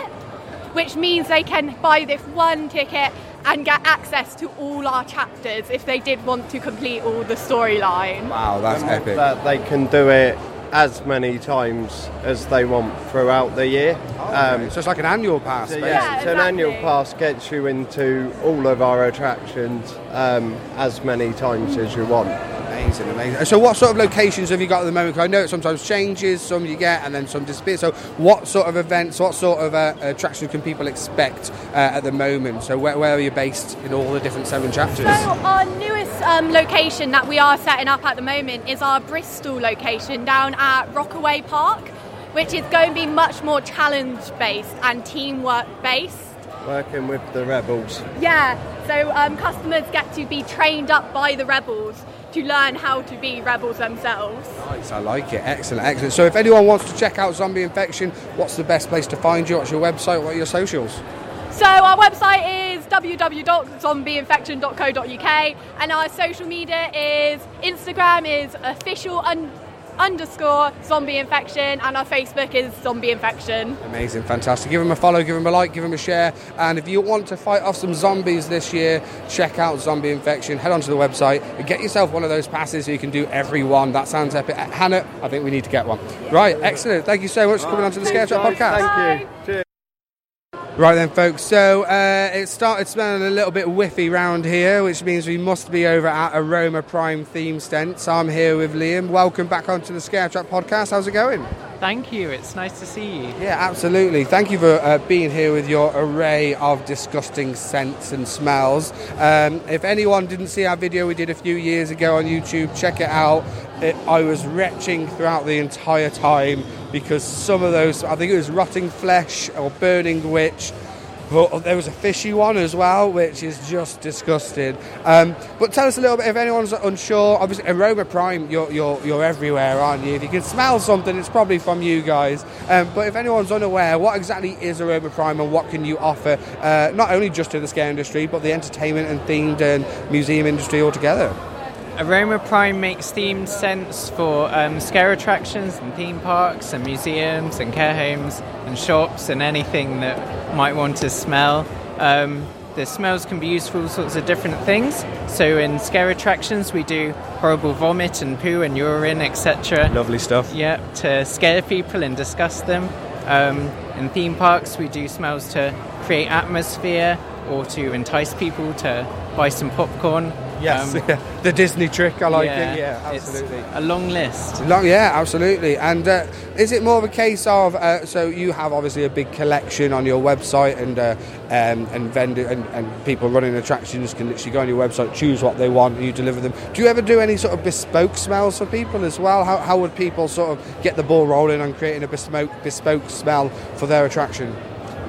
which means they can buy this one ticket and get access to all our chapters if they did want to complete all the storyline. Wow, that's And epic. That they can do it as many times as they want throughout the year. Um, so it's like an annual pass. so basically. yeah, so an annual pass gets you into all of our attractions um, as many times as you want. Amazing, amazing. So, what sort of locations have you got at the moment? 'Cause I know it sometimes changes, some you get, and then some disappear. So, what sort of events, what sort of uh, attractions can people expect uh, at the moment? So, where, where are you based in all the different seven chapters? So our newest um, location that we are setting up at the moment is our Bristol location down at Rockaway Park, which is going to be much more challenge based and teamwork based. Working with the rebels. Yeah, so um, customers get to be trained up by the rebels to learn how to be rebels themselves. Nice, I like it. Excellent, excellent. So, if anyone wants to check out Zombie Infection, what's the best place to find you? What's your website? What are your socials? So our website is www.zombieinfection.co.uk and our social media is Instagram is official un- underscore zombie infection and our Facebook is zombie infection. Amazing, fantastic. Give them a follow, give them a like, give them a share. And if you want to fight off some zombies this year, check out Zombie Infection. Head onto the website and get yourself one of those passes so you can do every one. That sounds epic. Hannah, I think we need to get one. Right, excellent. Thank you so much for coming on to the Scare Track podcast. Thank you. Cheers. Right then, folks. So uh, it started smelling a little bit whiffy round here, which means we must be over at Aroma Prime Theme Stent. So I'm here with Liam. Welcome back onto the Scare Track podcast. How's it going? Thank you. It's nice to see you. Yeah, absolutely. Thank you for uh, being here with your array of disgusting scents and smells. Um, if anyone didn't see our video we did a few years ago on YouTube, check it out. It, I was retching throughout the entire time because some of those, I think it was rotting flesh or burning witch. But there was a fishy one as well, which is just disgusting. Um, but tell us a little bit if anyone's unsure. Obviously, Aroma Prime, you're, you're, you're everywhere, aren't you? If you can smell something, it's probably from you guys. Um, but if anyone's unaware, what exactly is Aroma Prime and what can you offer, uh, not only just to the scare industry, but the entertainment and themed and museum industry altogether? Aroma Prime makes themed scents for um, scare attractions and theme parks and museums and care homes and shops and anything that might want to smell. Um, the smells can be used for all sorts of different things. So in scare attractions, we do horrible vomit and poo and urine, etc. Lovely stuff. Yeah, to scare people and disgust them. Um, in theme parks, we do smells to create atmosphere or to entice people to buy some popcorn. Yes, Um, yeah. the Disney trick. I like yeah, it. Yeah, absolutely. a long list. Long, yeah, absolutely. And uh, is it more of a case of uh, so you have obviously a big collection on your website, and uh, um, and vendor and, and people running attractions can literally go on your website, choose what they want, and you deliver them. Do you ever do any sort of bespoke smells for people as well? How, how would people sort of get the ball rolling on creating a bespoke bespoke smell for their attraction?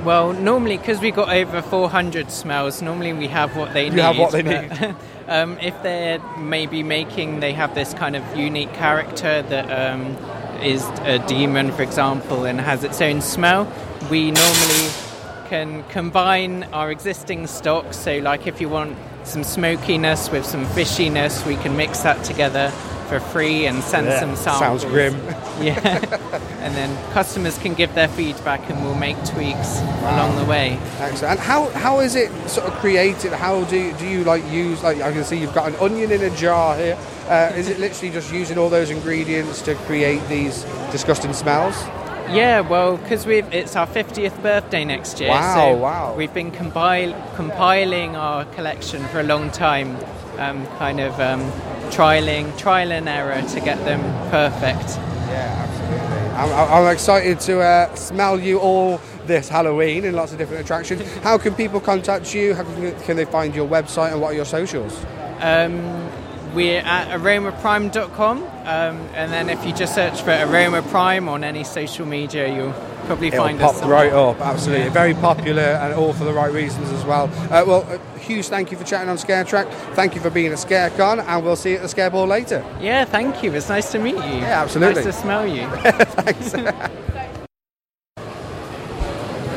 Well, normally because we got over 400 smells, normally we have what they You need. have what they but, um, if they're maybe making, they have this kind of unique character that um, is a demon, for example, and has its own smell. We normally can combine our existing stock. So, like if you want some smokiness with some fishiness, we can mix that together for free and send Yeah, some samples. sounds grim. Yeah, and then customers can give their feedback, and we'll make tweaks along the way. Excellent. And how, how is it sort of created? How do you, do you like use like I can see you've got an onion in a jar here. Uh, is it literally just using all those ingredients to create these disgusting smells? Yeah, well, because we've it's our 50th birthday next year. Wow, so wow. We've been compiling our collection for a long time, um, kind of um, trialing, trial and error to get them perfect. Yeah, absolutely. I'm, I'm excited to uh, smell you all this Halloween in lots of different attractions. How can people contact you? How can, can they find your website and what are your socials? Um, we're at aromaprime.com, um, and then if you just search for Aroma Prime on any social media, you'll probably It'll find pop us. right up, absolutely. Very popular and all for the right reasons as well. Uh, well, a huge thank you for chatting on Scare Track. Thank you for being at ScareCon, and we'll see you at the Scare Ball later. Yeah, thank you. It's nice to meet you. Yeah, absolutely. Nice to smell you.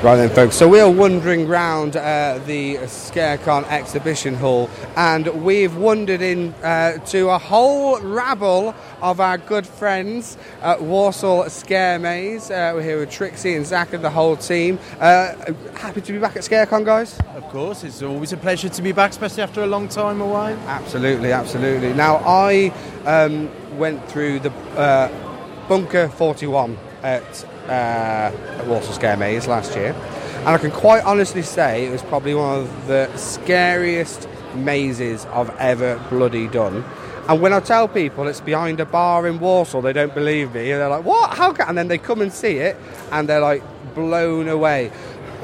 Right then, folks. So we are wandering round uh, the ScareCon exhibition hall, and we've wandered in uh, to a whole rabble of our good friends at Warsaw Scare Maze. Uh, we're here with Trixie and Zach and the whole team. Uh, happy to be back at ScareCon, guys. Of course, it's always a pleasure to be back, especially after a long time away. Absolutely, absolutely. Now I um, went through the. Uh, Bunker 41 at, uh, at Scare Maze last year, and I can quite honestly say it was probably one of the scariest mazes I've ever bloody done. And when I tell people it's behind a bar in Warsaw, they don't believe me. And they're like, what? How can? And then they come and see it and they're like blown away.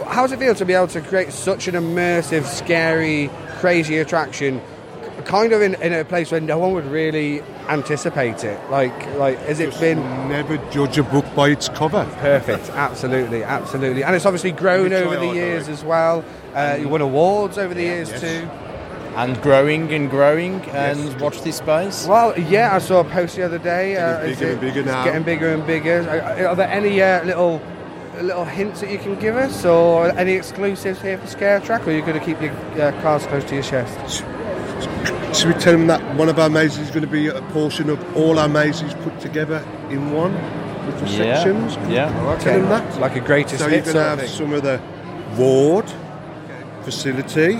How does it feel to be able to create such an immersive, scary, crazy attraction, kind of in, in a place where no one would really anticipate it? Like, like has it been Never judge a book by its cover. perfect? Absolutely, absolutely. And it's obviously grown over the hard, years as well. Uh, you won awards over the years Yes. too. And growing and growing, and watch this space. Well, yeah, I saw a post the other day. Uh, Getting bigger it- and bigger now. Getting bigger and bigger. Are, are there any uh, little little hints that you can give us, or any exclusives here for Scare Track, or are you going to keep your uh, cards close to your chest? Should we tell them that one of our mazes is going to be a portion of all our mazes put together in one with the Yeah, sections? yeah. Can we Okay. Tell them that. Like a greatest So hit you're going to of have thing. some of the ward facility.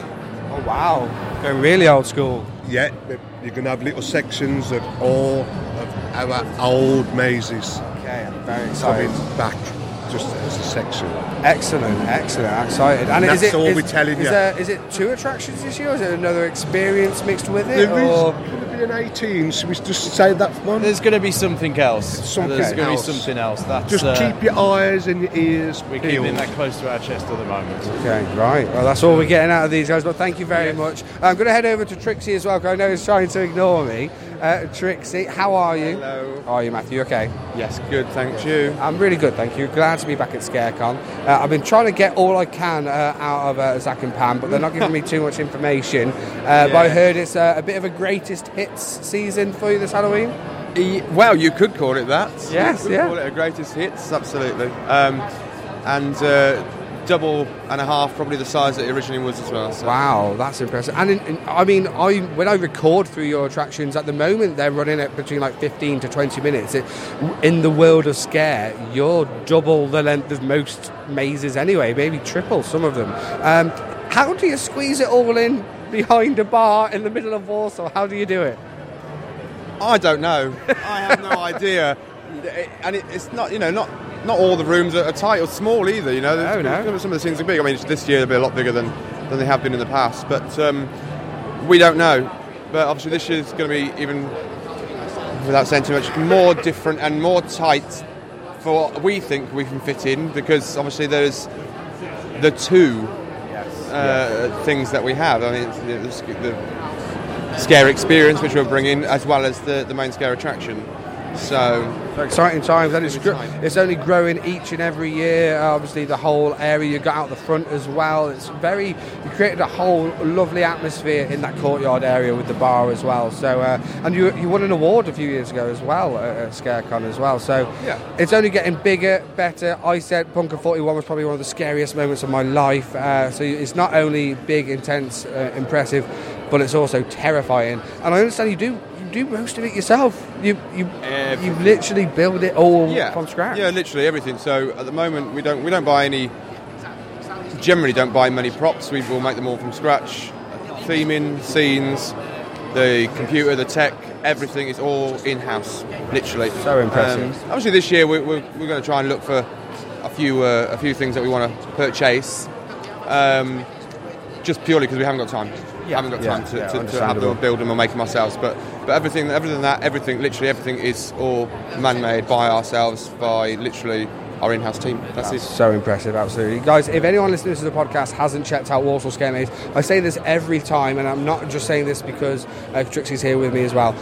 Oh wow, going really old school. Yeah, you're going to have little sections of all of our old mazes Okay, I'm very excited. coming excited. back just as a section. Excellent, excellent. I'm excited. And, And is that's it, all is, we're telling is you. There, is it two attractions this year, or is it another experience mixed with it? There is or? going to be an 18, so we just say that one. There's going to be something else. Something There's going to be something else. That's Just uh, keep your eyes and your ears We're peeled. keeping that close to our chest at the moment. Okay, right. Well, that's all we're getting out of these guys. But thank you very much. I'm going to head over to Trixie as well, because I know he's trying to ignore me. Uh, Trixie, how are you? Hello. How are you, Matthew? Okay. Yes, good, thank you. I'm really good, thank you. Glad to be back at ScareCon. Uh, I've been trying to get all I can uh, out of uh, Zach and Pam, but they're not giving me too much information. Uh, But I heard it's uh, a bit of a greatest hits season for you this Halloween. E- well, you could call it that. Yes, you could yeah. call it a greatest hits, absolutely. Um, and uh, double and a half, probably the size that it originally was as well. So. Wow, that's impressive. And in, in- I mean, I when I record through your attractions at the moment, they're running at between like 15 to 20 minutes. It, in the world of scare, you're double the length of most mazes anyway, maybe triple some of them. Um, how do you squeeze it all in behind a bar in the middle of Warsaw? How do you do it? I don't know. I have no idea. And it, it's not, you know, not not all the rooms are, are tight or small either. You know, No, no. some of the things are big. I mean, this year they'll be a lot bigger than than they have been in the past. But um, we don't know. But obviously, this year's going to be even, without saying too much, more different and more tight for what we think we can fit in. Because obviously, there's the two uh, things that we have. I mean, it's the, the, the scare experience which we're bringing, as well as the, the main scare attraction. So Exciting times, and it's, gr- it's only growing each and every year. Obviously, the whole area you got out the front as well. It's very you created a whole lovely atmosphere in that courtyard area with the bar as well. So, uh, and you you won an award a few years ago as well at, at ScareCon as well. So, Yeah. it's only getting bigger, better. I said Bunker 41 was probably one of the scariest moments of my life. Uh, so it's not only big, intense, uh, impressive, but it's also terrifying. And I understand you do. You do most of it yourself. You you you literally build it all yeah, from scratch. Yeah, literally everything. So at the moment we don't we don't buy any. Generally, don't buy many props. We will make them all from scratch. Theming, scenes, the computer, the tech, everything is all in house. Literally. So impressive. Um, obviously, this year we're, we're, we're going to try and look for a few uh, a few things that we want to purchase. Um, just purely because we haven't got time. We haven't got Yeah, time to, yeah, to, to have them build them or make them ourselves. But but everything, other than that, everything, literally everything is all man-made by ourselves, by literally our in-house team. That's, That's so impressive, absolutely. Guys, if anyone listening to the podcast hasn't checked out Warsaw Scare Maze, I say this every time, and I'm not just saying this because uh, Trixie's here with me as well.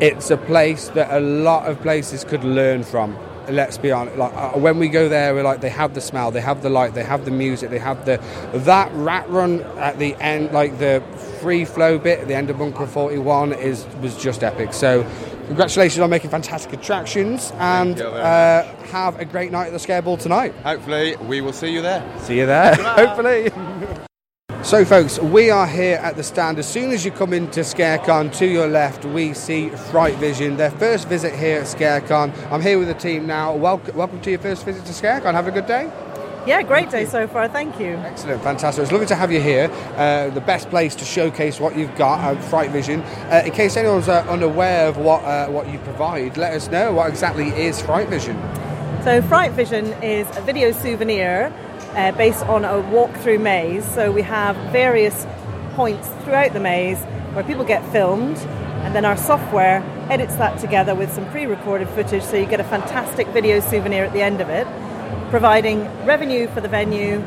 It's a place that a lot of places could learn from. Let's be honest. Like uh, when we go there, we're like they have the smell, they have the light, they have the music, they have the that rat run at the end, like the free flow bit at the end of Bunker 41 is was just epic. So, congratulations on making fantastic attractions, and uh, have a great night at the Scare Ball tonight. Hopefully, we will see you there. See you there, hopefully. So, folks, we are here at the stand. As soon as you come into ScareCon, to your left, we see Fright Vision. Their first visit here at ScareCon. I'm here with the team now. Welcome, welcome to your first visit to ScareCon. Have a good day. Yeah, great day so far. Thank you. Excellent, fantastic. It's lovely to have you here. Uh, the best place to showcase what you've got, uh, Fright Vision. Uh, in case anyone's uh, unaware of what uh, what you provide, let us know what exactly is Fright Vision. So, Fright Vision is a video souvenir uh, based on a walk-through maze. So, we have various points throughout the maze where people get filmed, and then our software edits that together with some pre-recorded footage, so you get a fantastic video souvenir at the end of it, providing revenue for the venue,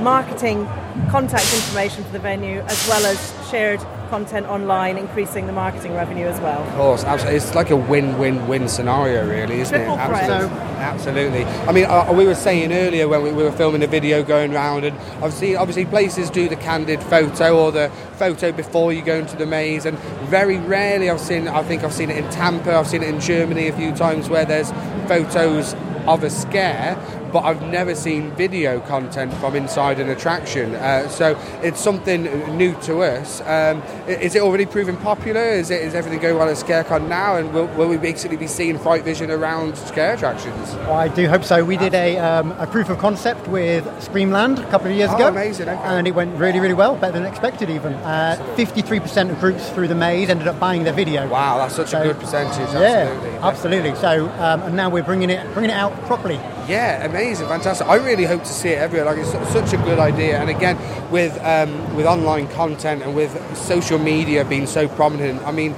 marketing, contact information for the venue, as well as shared content online, increasing the marketing revenue as well. Of course, absolutely. It's like a win-win-win scenario, really, isn't Triple it? Absolutely. Absolutely. I mean, uh, we were saying earlier when we, we were filming a video going round, and I've seen obviously places do the candid photo or the photo before you go into the maze, and very rarely I've seen. I think I've seen it in Tampa. I've seen it in Germany a few times where there's photos of a scare. But I've never seen video content from inside an attraction, uh, so it's something new to us. Um, is it already proving popular? Is it is everything going well at ScareCon now? And will, will we basically be seeing Fright Vision around scare attractions? Well, I do hope so. We did a, um, a proof of concept with Screamland a couple of years Oh, ago. amazing, okay. And it went really, really well, better than expected even. Uh, 53% of groups through the maze ended up buying their video. Wow, that's such a good percentage. Yeah, Absolutely. absolutely. So, um, and now we're bringing it, bringing it out properly. Yeah, amazing, fantastic. I really hope to see it everywhere. Like it's such a good idea. And again, with um, with online content and with social media being so prominent, I mean,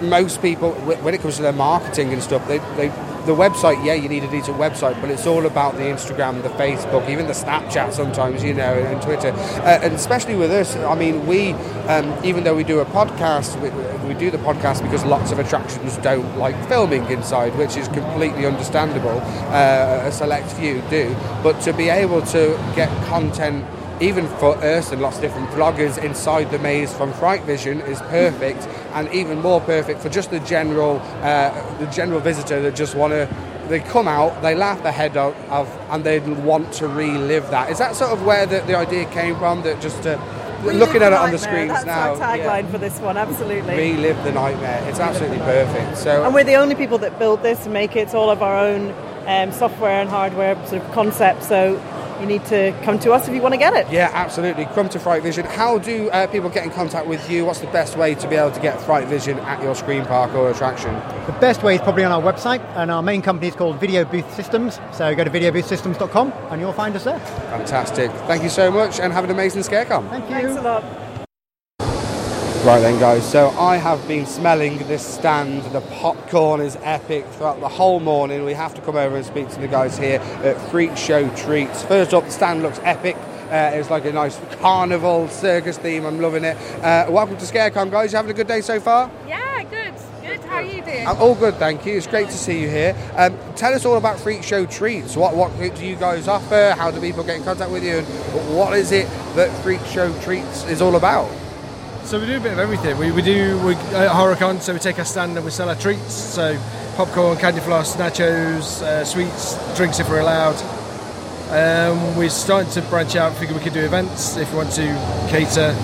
most people when it comes to their marketing and stuff, they, they the website. Yeah, you need a decent website, but it's all about the Instagram, the Facebook, even the Snapchat sometimes, you know, and Twitter. Uh, and especially with us, I mean, we um, even though we do a podcast, we, we do the podcast because lots of attractions don't like filming inside, which is completely understandable. Uh, a select few do, but to be able to get content even for us and lots of different vloggers inside the maze from Fright Vision is perfect, and even more perfect for just the general uh, the general visitor that just want to. They come out, they laugh their head out of, and they want to relive that. Is that sort of where the, the idea came from? That just uh, looking at it on the screens That's now, our tagline for this one, absolutely. relive the nightmare. It's absolutely perfect. So And we're the only people that build this and make it. It's all of our own um, software and hardware sort of concept. So you need to come to us if you want to get it. Yeah, absolutely. Come to Fright Vision. How do uh, people get in contact with you? What's the best way to be able to get Fright Vision at your screen park or attraction? The best way is probably on our website, and our main company is called Video Booth Systems. So go to videoboothsystems.com and you'll find us there. Fantastic. Thank you so much and have an amazing ScareCon. Thank you. Thanks a lot. Right then, guys. So I have been smelling this stand. The popcorn is epic throughout the whole morning. We have to come over and speak to the guys here at Freak Show Treats. First up, the stand looks epic. Uh, it's like a nice carnival circus theme. I'm loving it. Uh, welcome to ScareCon, guys. You having a good day so far? Yeah, good. Good. How are you doing? I'm all good, thank you. It's great to see you here. Um, tell us all about Freak Show Treats. What what do you guys offer? How do people get in contact with you? And what is it that Freak Show Treats is all about? So we do a bit of everything. We, we do we at so we take our stand and we sell our treats. So popcorn, candy floss, nachos, uh, sweets, drinks if we're allowed. Um, we're starting to branch out. Figure we could do events if we want to cater.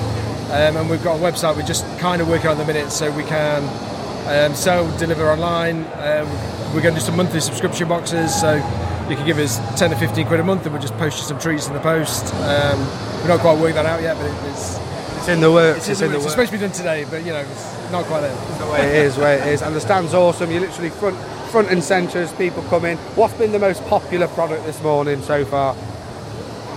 Um, and we've got a website. We're just kind of working on the minute, so we can um, sell, deliver online. Um, we're going to do some monthly subscription boxes, so you can give us 10 or 15 quid a month, and we'll just post you some treats in the post. Um, we're not quite worked that out yet, but it, it's It's in the works. it's, in the works. It's supposed to be done today, but you know, it's not quite there. the way it is, where it is, and the stand's awesome. You're literally front front and centre as people come in. What's been the most popular product this morning so far?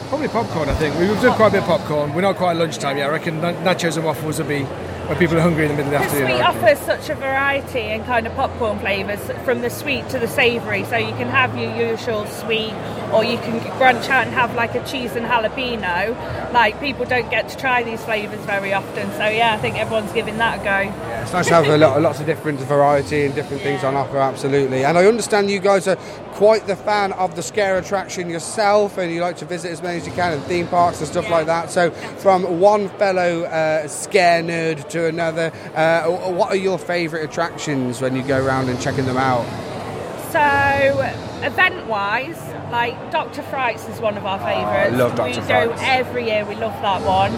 Probably popcorn, I think. We've done quite a bit of popcorn. We're not quite at lunchtime yet. I reckon nachos and waffles will be when people are hungry in the middle of the The afternoon. We offer such a variety and kind of popcorn flavours from the sweet to the savoury. So you can have your usual sweet, or you can branch out and have like a cheese and jalapeno. Like people don't get to try these flavours very often. So yeah, I think everyone's giving that a go. It's nice to have a lot, lots of different variety and different things on offer, absolutely. And I understand you guys are quite the fan of the scare attraction yourself, and you like to visit as many as you can in theme parks and stuff like that. So, from one fellow uh, scare nerd to another, uh, what are your favourite attractions when you go around and checking them out? So event-wise, like Dr. Frights is one of our favourites. love Dr. We go every year. We love that one.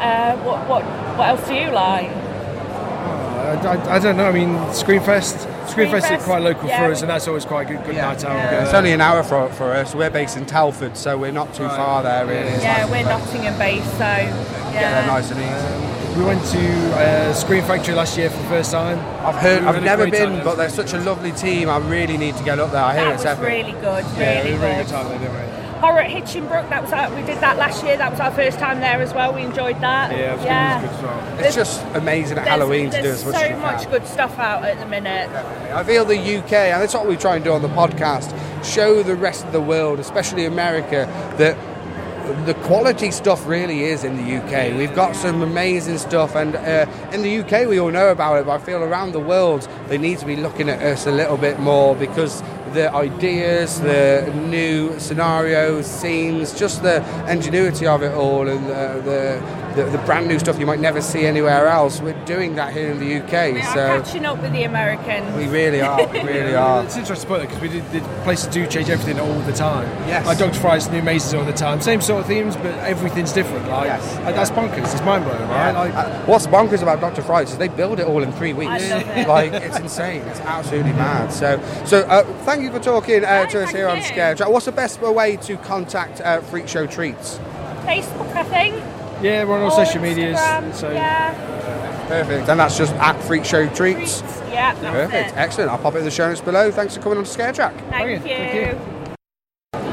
Uh, what what what else do you like? I, I- I don't know. I mean, Screamfest Screamfest is quite local Yeah. for us, and that's always quite a good, good night out. Yeah, it's only an hour for, for us. We're based in Telford, so we're not too far there, really. It's Yeah, nice we're and close. Nottingham based, so Get there yeah. nice and easy. We went to uh, Screen Factory last year for the first time. I've heard, We I've never great time been, but they're such a lovely team. I really need to get up there. I hear That it's was epic. really good, Yeah, really we had a really good. good time there, didn't we? Horror at Hitchinbrook, that was our, we did that last year. That was our first time there as well. We enjoyed that. Yeah, it was yeah. good as well. There's- It's just amazing at Halloween to do there's as much so as you can. much good stuff out at the minute. I feel the UK, and that's what we try and do on the podcast, show the rest of the world, especially America, that the quality stuff really is in the UK. We've got some amazing stuff, and uh, in the UK we all know about it, but I feel around the world they need to be looking at us a little bit more because the ideas, the new scenarios, scenes, just the ingenuity of it all, and uh, the, the the brand new stuff you might never see anywhere else. We're doing that here in the UK, We are so. catching up with the Americans. We really are, we really are. It's interesting to because we did, the places do change everything all the time. Yes. Like Dr. Fright's new mazes all the time. Same sort of themes, but everything's different. Like, Yes. like, that's bonkers. It's mind blowing, right? Like, Uh, What's bonkers about Dr. Fright's is they build it all in three weeks. I love it. like it's insane. It's absolutely mad. So, so uh, thank you for talking uh, to us here on Scare What's the best way to contact uh, Freak Show Treats? Facebook, I think. Yeah, we're on all Or social medias. Instagram, So yeah, Perfect. And that's just at Freak Show Treats. yeah, that's Perfect. it. Excellent. I'll pop it in the show notes below. Thanks for coming on to Scare Track. Thank you.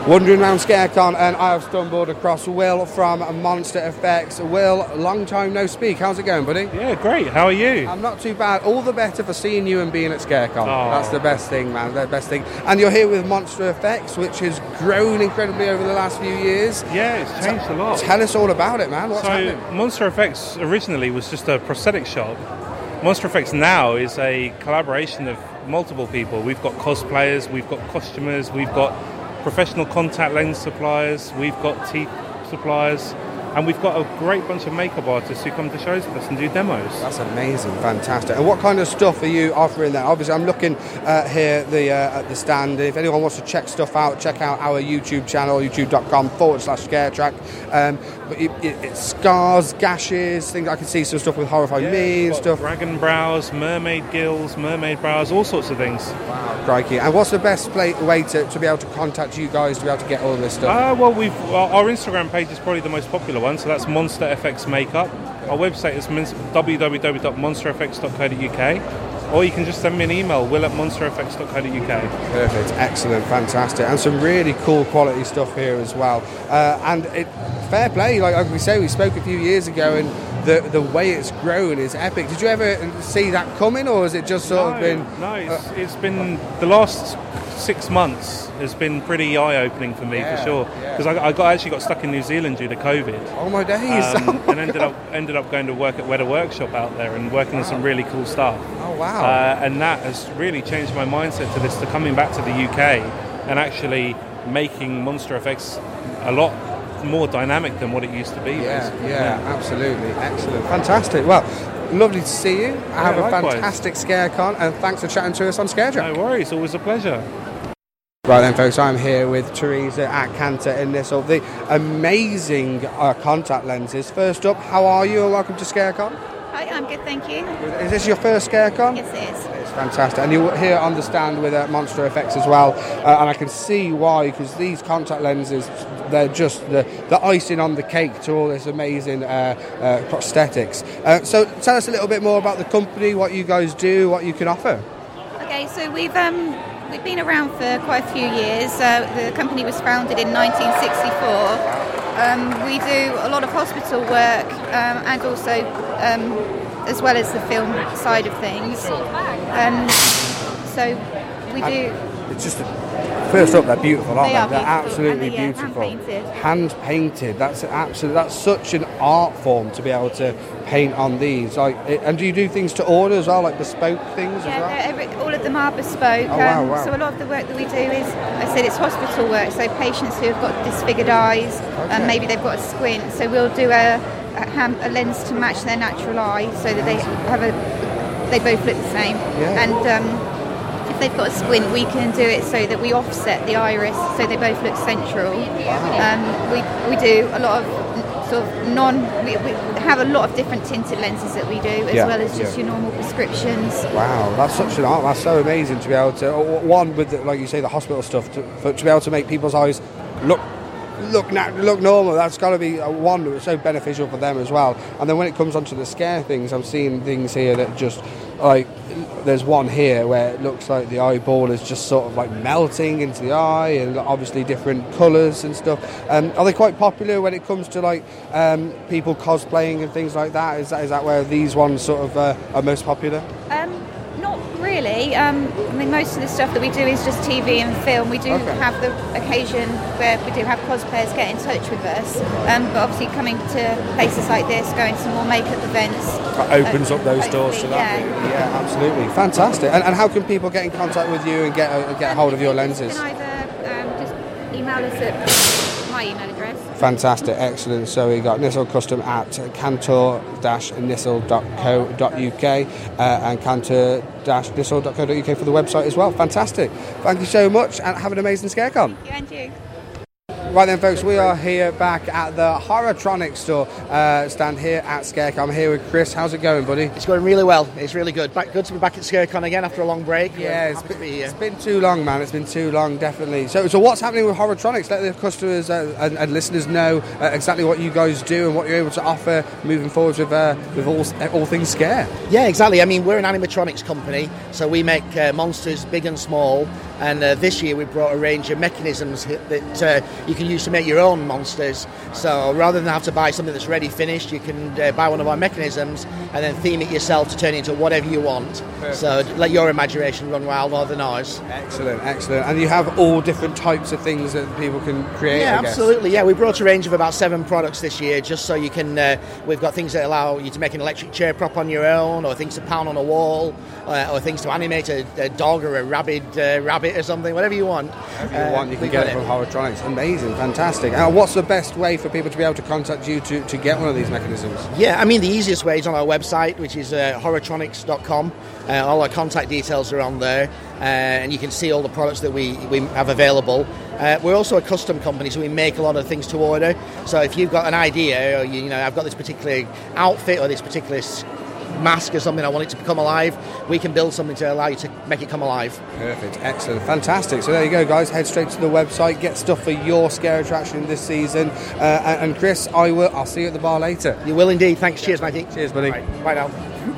Wandering around ScareCon, and I have stumbled across Will from Monster Effects. Will, long time no speak. How's it going, buddy? Yeah, great. How are you? I'm not too bad. All the better for seeing you and being at ScareCon. Oh. That's the best thing, man. The best thing. And you're here with Monster Effects, which has grown incredibly over the last few years. Yeah, it's changed a lot. Tell us all about it, man. What's so, happening? Monster Effects originally was just a prosthetic shop. Monster Effects now is a collaboration of multiple people. We've got cosplayers, we've got costumers, we've got professional contact lens suppliers, we've got teeth suppliers, and we've got a great bunch of makeup artists who come to shows with us and do demos. That's amazing, fantastic. And what kind of stuff are you offering there? Obviously, I'm looking uh, here the, uh, at the stand. If anyone wants to check stuff out, check out our YouTube channel, youtube.com forward slash scare track. Um, but it, it, it's scars, gashes, things. I can see some stuff with Horrify Me and stuff. Dragon brows, mermaid gills, mermaid brows, all sorts of things. Wow, crikey. And what's the best play, way to, to be able to contact you guys to be able to get all this stuff? Uh, well, we've our, our Instagram page is probably the most popular one, so that's Monster FX Makeup. Our website is www.monsterfx.co.uk, or you can just send me an email, will at monsterfx.co.uk. Perfect, excellent, fantastic, and some really cool quality stuff here as well. Uh, and it, fair play, like, like we say, we spoke a few years ago, and the the way it's grown is epic. Did you ever see that coming, or has it just sort of been? uh, No, it's, it's been the last six months has been pretty eye opening for me Yeah, for sure yeah. because I, I got actually got stuck in New Zealand due to COVID. Oh my days! Um, and ended up ended up going to work at Weta Workshop out there and working on some really cool stuff. Oh wow! Uh, and that has really changed my mindset to this to coming back to the UK and actually making Monster Effects a lot more dynamic than what it used to be. Yeah, basically. yeah, absolutely, excellent, fantastic. Well, lovely to see you. Have a likewise. fantastic ScareCon, and thanks for chatting to us on ScareTrack. No worries, always a pleasure. Right then, folks, I'm here with Teresa at Cantor and Nissel of the amazing uh, contact lenses. First up, how are you welcome to ScareCon? Hi, I'm good, thank you. Is this your first ScareCon? Yes, it is. Fantastic. And you're here understand with uh, Monster Effects as well. Uh, and I can see why, because these contact lenses, they're just the, the icing on the cake to all this amazing uh, uh, prosthetics. Uh, so tell us a little bit more about the company, what you guys do, what you can offer. Okay, so we've um, we've been around for quite a few years. Uh, the company was founded in 1964. Um, we do a lot of hospital work um, and also, um, as well as the film side of things. Um, so we do. It's just, first up, they're beautiful, aren't They they? are are absolutely and they are beautiful. hand-painted. Hand painted. That's absolute. That's such an art form to be able to paint on these. Like, and do you do things to order as well, like bespoke things as Yeah, well? every, all of them are bespoke. Oh, wow, um, wow. So a lot of the work that we do is, I said, it's hospital work. So patients who have got disfigured eyes, Okay. and maybe they've got a squint. So we'll do a, a, ham, a lens to match their natural eye, so that they have a, they both look the same. Yeah. And um, if they've got a squint, we can do it so that we offset the iris, so they both look central. Um, we we do a lot of sort of non. We, we have a lot of different tinted lenses that we do, as Yeah, well as just yeah. your normal prescriptions. Wow, that's such an art. That's so amazing to be able to one with the, like you say the hospital stuff to, for, to be able to make people's eyes look look look normal. That's got to be one so beneficial for them as well. And then when it comes onto the scare things, I'm seeing things here that just like there's one here where it looks like the eyeball is just sort of like melting into the eye, and obviously different colours and stuff. Um, are they quite popular when it comes to like um, people cosplaying and things like that? Is that is that where these ones sort of uh, are most popular? Um, not really. Um, I mean, most of the stuff that we do is just TV and film. We do Okay. have the occasion where we do have cosplayers get in touch with us. Um, but obviously, coming to places like this, going to more makeup events, That opens uh, up those doors to hopefully, that. yeah. Yeah, absolutely. Fantastic. And, and how can people get in contact with you and get uh, get a hold of your lenses? You can either um, just email us at my email address. Fantastic, excellent. So we got Nissel Custom at cantor-nissel.co.uk uh, and cantor-nissel.co.uk for the website as well. Fantastic. Thank you so much and have an amazing ScareCon. You and you. Right then, folks, we are here back at the Horrortronic store uh, stand here at Scarecon. I'm here with Chris. How's it going, buddy? It's going really well. It's really good. Back, good to be back at Scarecon again after a long break. Yeah, it's to be. It's been too long, man. It's been too long, definitely. So, so what's happening with Horrortronics? Let the customers uh, and, and listeners know uh, exactly what you guys do and what you're able to offer moving forward with uh, with all all things scare. Yeah, exactly. I mean, we're an animatronics company, so we make uh, monsters big and small. And uh, this year we brought a range of mechanisms that uh, you can use to make your own monsters. So rather than have to buy something that's ready finished, you can uh, buy one of our mechanisms and then theme it yourself to turn it into whatever you want. So let your imagination run wild rather than ours. Excellent, excellent. And you have all different types of things that people can create. Yeah, I guess. absolutely. Yeah, we brought a range of about seven products this year, just so you can. Uh, we've got things that allow you to make an electric chair prop on your own, or things to pound on a wall, uh, or things to animate a, a dog or a rabid uh, rabbit or something, whatever you want. Whatever you Uh, want, you can get it from Horrortronics. Amazing, fantastic. Uh, what's the best way for people to be able to contact you to, to get one of these mechanisms? Yeah, I mean, the easiest way is on our website, which is uh, horrortronics.com. Uh, all our contact details are on there, uh, and you can see all the products that we, we have available. Uh, we're also a custom company, so we make a lot of things to order. So if you've got an idea, or you, you know, I've got this particular outfit or this particular mask or something, I want it to become alive, we can build something to allow you to make it come alive. Perfect, excellent, fantastic. So there you go, guys. Head straight to the website, get stuff for your scare attraction this season. Uh, and, Chris, I will. I'll see you at the bar later. You will indeed. Thanks. Cheers, matey. Cheers, buddy. Bye now.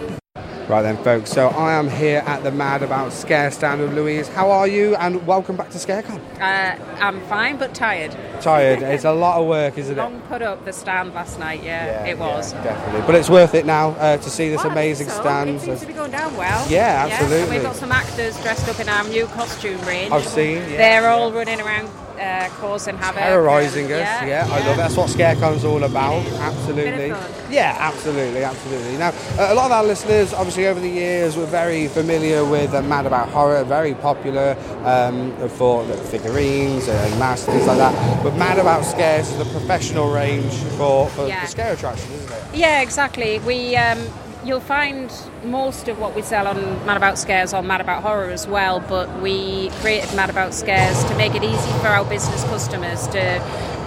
Right then, folks. So I am here at the Mad About Scare stand with Louise. How are you? And welcome back to ScareCon. Uh, I'm fine, but tired. Tired? it's a lot of work, isn't it? Long put up the stand last night. Yeah, it was. Definitely. But it's worth it now uh, to see this Well, amazing so. stand. It seems to be going down well. Yeah, and absolutely. we've got some actors dressed up in our new costume range. I've seen, yeah, They're all running around uh, causing havoc. terrorising and- us. Yeah, I love it. That's what ScareCon's all about. Absolutely. Yeah, absolutely, absolutely. Now, a lot of our listeners, obviously, over the years, were very familiar with uh, Mad About Horror, very popular um, for the figurines and masks, things like that. But Mad About Scares is the professional range for, for Yeah. the scare attractions, isn't it? Yeah, exactly. We um, you'll find most of what we sell on Mad About Scares on Mad About Horror as well. But we created Mad About Scares to make it easy for our business customers to.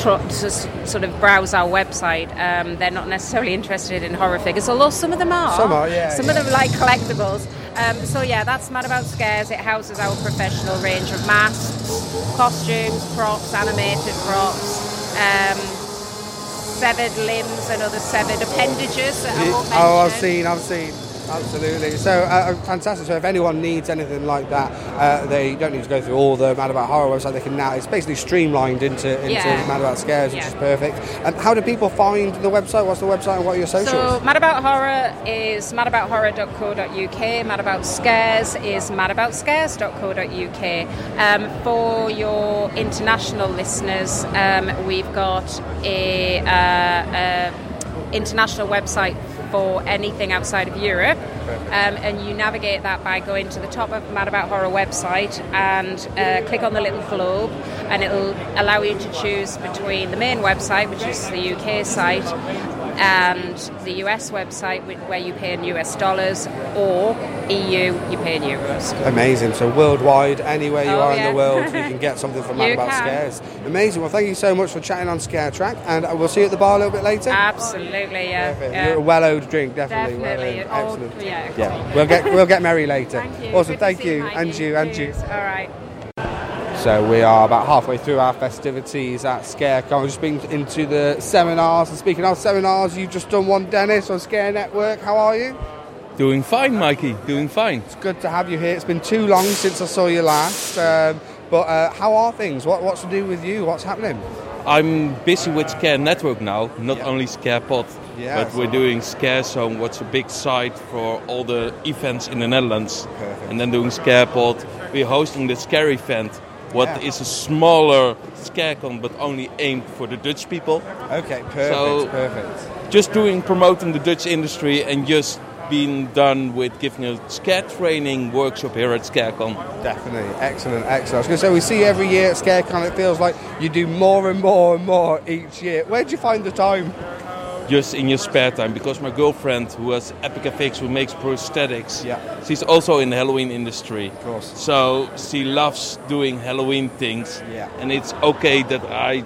To sort of browse our website, um, they're not necessarily interested in horror figures, although some of them are. Some are, yeah, Some yeah. of them like collectibles. Um, so yeah, that's Mad About Scares. It houses our professional range of masks, costumes, props, animated props. Um, severed limbs and other severed appendages that I won't Oh, I've seen, I've seen. Absolutely. So, uh, fantastic. So, if anyone needs anything like that, uh, they don't need to go through all the Mad About Horror website. They can now, it's basically streamlined into, into Yeah. Mad About Scares, which is perfect. And how do people find the website? What's the website and what are your socials? So, Mad About Horror is madabouthorror.co.uk. Mad About Scares is madaboutscares.co.uk. Um, for your international listeners, um, we've got a, uh, a international website for anything outside of Europe. Um, and you navigate that by going to the top of Mad About Horror website and uh, click on the little globe, and it'll allow you to choose between the main website, which is the UK site, and the US website where you pay in US dollars, or EU you pay in euros. Amazing. So worldwide, anywhere you Oh, are in the world, you can get something from Mad About can. Scares. Amazing. Well, thank you so much for chatting on Scare Track, and we'll see you at the bar a little bit later. Absolutely, yeah. yeah. You're a well-owed drink, definitely. Definitely. Well-owned. Old- Excellent. yeah. Yeah, we'll get we'll get merry later. Thank you. Awesome, Good thank you, you, and you, and you. All right. So we are about halfway through our festivities at ScareCon. We've just been into the seminars, and speaking of seminars, you've just done one, Dennis, on Scare Network. How are you? Doing fine, Mikey. Doing fine. It's good to have you here. It's been too long since I saw you last. Um, but uh, how are things? What, what's to do with you? What's happening? I'm busy with Scare Network now, not only ScarePod, Yeah, but we're doing Scare Zone, what's a big site for all the events in the Netherlands. And then doing ScarePod. We're hosting the Scare event, what Yeah. is a smaller ScareCon, but only aimed for the Dutch people. Okay, perfect, So, perfect. Just doing, promoting the Dutch industry and just being done with giving a Scare training workshop here at ScareCon. Definitely, excellent, excellent. I was going to say, we see every year at ScareCon, it feels like you do more and more and more each year. Where do you find the time? Just in your spare time because my girlfriend who has Epicafix who makes prosthetics yeah. she's also in the Halloween industry of course so she loves doing Halloween things Yeah. and it's okay that I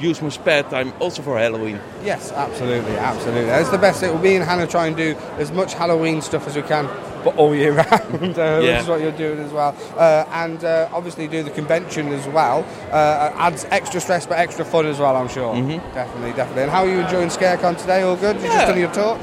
use my spare time also for Halloween Yes, absolutely, absolutely. That's the best. It will be and Hannah try and do as much Halloween stuff as we can, but all year round, uh, which is what you're doing as well. Uh, and uh, obviously do the convention as well. Uh, adds extra stress, but extra fun as well. I'm sure. Definitely, definitely. And how are you enjoying ScareCon today? All good? You just Yeah. done your talk?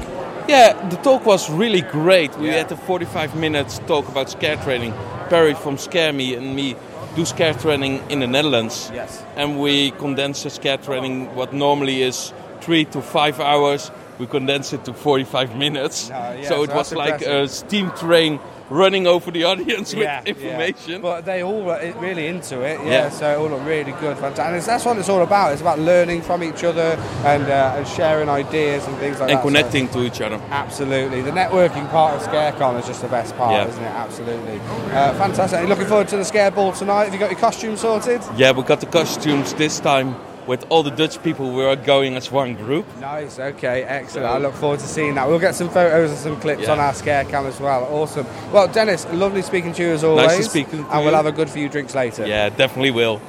Yeah, the talk was really great. We had a 45 minutes talk about scare training. Perry from Scare Me and me do scare training in the Netherlands. Yes. And we condense the scare training, what normally is three to five hours, we condensed it to 45 minutes. yeah, so so it was like a steam train running over the audience with Yeah, information. But they all were really into it, yeah. Yeah. So it all looked really good, fantastic. And that's what it's all about. It's about learning from each other and, uh, and sharing ideas and things like and that. And connecting to each other. Absolutely. The networking part of ScareCon is just the best part, Yeah. isn't it? Absolutely. Uh, fantastic. Looking forward to the Scare Ball tonight. Have you got your costume sorted? Yeah, we got the costumes this time with all the Dutch people. We are going as one group. Nice, okay, excellent. I look forward to seeing that. We'll get some photos and some clips Yeah. on our Scare Cam as well. Awesome. Well, Dennis, lovely speaking to you as always. Nice to speak to And you. we'll have a good few drinks later. Yeah, definitely will.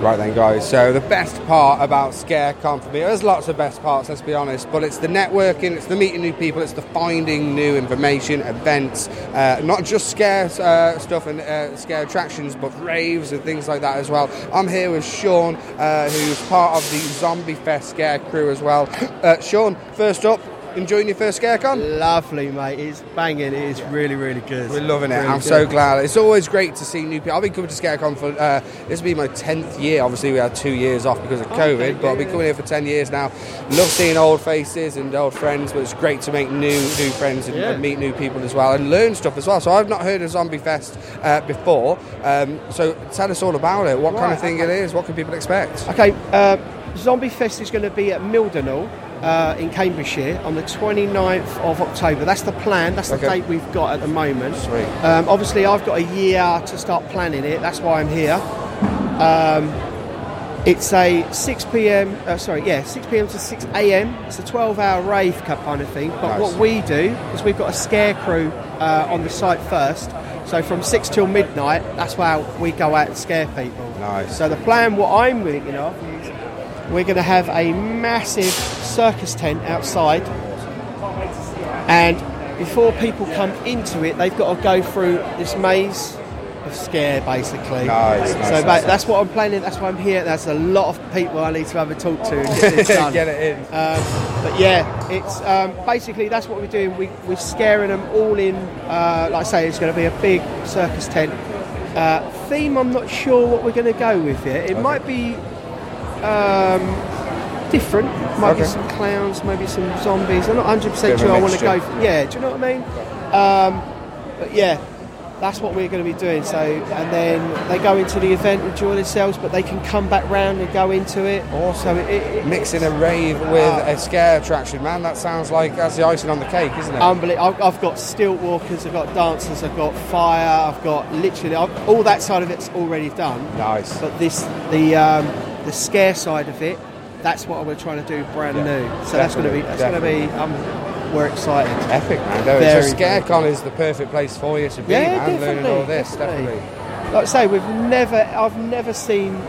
Right then, guys. So the best part about ScareCon for me, there's lots of best parts. Let's be honest, but it's the networking, it's the meeting new people, it's the finding new information, events, uh, not just scare uh, stuff and uh, scare attractions, but raves and things like that as well. I'm here with Sean, uh, who's part of the Zombie Fest Scare crew as well. Uh, Sean, first up, enjoying your first ScareCon? Lovely, mate. It's banging. It is really, really good. We're loving it. Really I'm good. so glad. It's always great to see new people. I've been coming to ScareCon for uh, this will be my tenth year. Obviously, we had two years off because of Oh, COVID, okay, but I've been coming here for ten years now. Love seeing old faces and old friends, but it's great to make new new friends and, Yeah. and meet new people as well and learn stuff as well. So I've not heard of Zombie Fest uh, before. Um, so tell us all about it. What kind of thing it is? What can people expect? Okay, uh, Zombie Fest is going to be at Mildenhall uh, in Cambridgeshire on the 29th of October. That's the plan. That's the Okay. date we've got at the moment. Sweet. Um, obviously, I've got a year to start planning it. That's why I'm here. Um, it's a 6 p.m. Uh, sorry, yeah, 6 p.m. to 6 a.m. It's a 12-hour rave cup kind of thing. But Nice. what we do is we've got a scare crew uh, on the site first. So from six till midnight, that's why we go out and scare people. Nice. So the plan, what I'm thinking of, is we're going to have a massive circus tent outside, and before people come into it, they've got to go through this maze of scare, basically. Nice, so nice, nice. that's what I'm planning. That's why I'm here. There's a lot of people I need to have a talk to and get this done. Get it in. Um, but yeah, it's um, basically that's what we're doing. We, we're scaring them all in. Uh, like I say, it's going to be a big circus tent. Uh, theme, I'm not sure what we're going to go with it. It might be um, different. Might be some clowns, maybe some zombies. I'm not 100 percent sure I want to go. For, yeah, do you know what I mean? Um, but yeah, that's what we're going to be doing. So, and then they go into the event, enjoy themselves, but they can come back round and go into it. Also, it, it, Mixing a rave with a scare attraction, man. That sounds like that's the icing on the cake, isn't it? Unbelievable. I've, I've got stilt walkers, I've got dancers, I've got fire, I've got literally I've, all that side of it's already done. Nice. But this, the um, the scare side of it, that's what we're trying to do brand Yeah, new. So that's going to be that's going to be. Um, we're excited. Epic, man. No, Very, so ScareCon is the perfect place for you to be, Yeah, man, learning definitely, all this, definitely. Like I say, we've never, I've never seen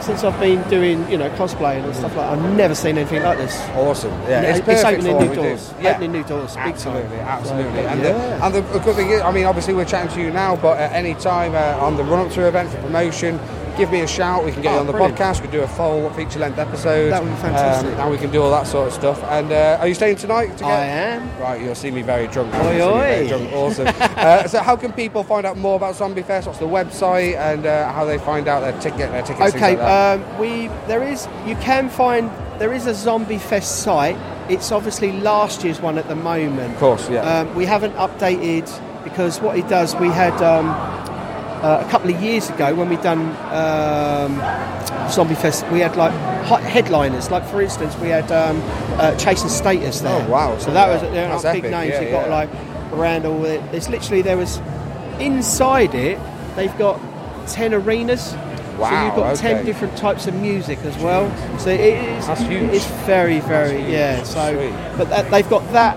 since I've been doing, you know, cosplaying and stuff like. that, I've never seen anything like this. Awesome. Yeah, know, it's opening new what we do. doors. Yeah. Opening new doors. Absolutely, absolutely. So, and, yeah. the, and the good thing is, I mean, obviously we're chatting to you now, but at any time uh, on the run up to the event for promotion, give me a shout. We can get Oh, you on the brilliant. podcast. We can do a full feature length episode. That would be fantastic. Um, and we can do all that sort of stuff. And uh, are you staying tonight? To. I am. Right, you'll see me very drunk. Oi, see very drunk. Awesome. uh, so, how can people find out more about Zombie Fest? What's the website and uh, how they find out their ticket, their tickets? Okay, like um, we there is you can find there is a Zombie Fest site. It's obviously last year's one at the moment. Of course, yeah. Um, we haven't updated because what it does, we had um, uh, a couple of years ago when we done um, Zombie Fest, we had like headliners. Like for instance, we had um, uh, Chasing Status there. Oh, wow. So that was That's big epic, names. yeah, You've got yeah. like Randall. It's literally there was inside it. They've got ten arenas. Wow, so you've got ten different types of music as well. So it is. That's huge. It's very, very yeah. So, but that, they've got that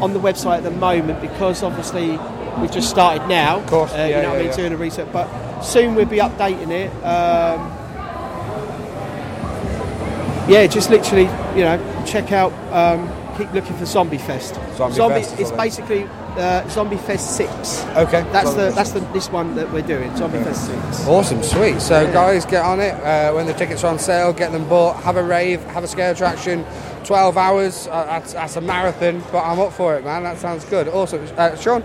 on the website at the moment because obviously we've just started now. Of course, uh, yeah, you know yeah, what I mean, yeah. doing the research. But soon we'll be updating it. Um, yeah, just literally, you know, check out. Um, keep looking for Zombie Fest. Zombie Fest It's what it is. basically uh, Zombie Fest Six. Okay. That's Zombie the that's the this one that we're doing. Zombie Fest Six. Awesome, sweet. So, guys, get on it. Uh, when the tickets are on sale, get them bought. Have a rave, have a scare attraction. 12 hours, uh, that's, that's a marathon, but I'm up for it, man. That sounds good. Awesome. Uh, Sean,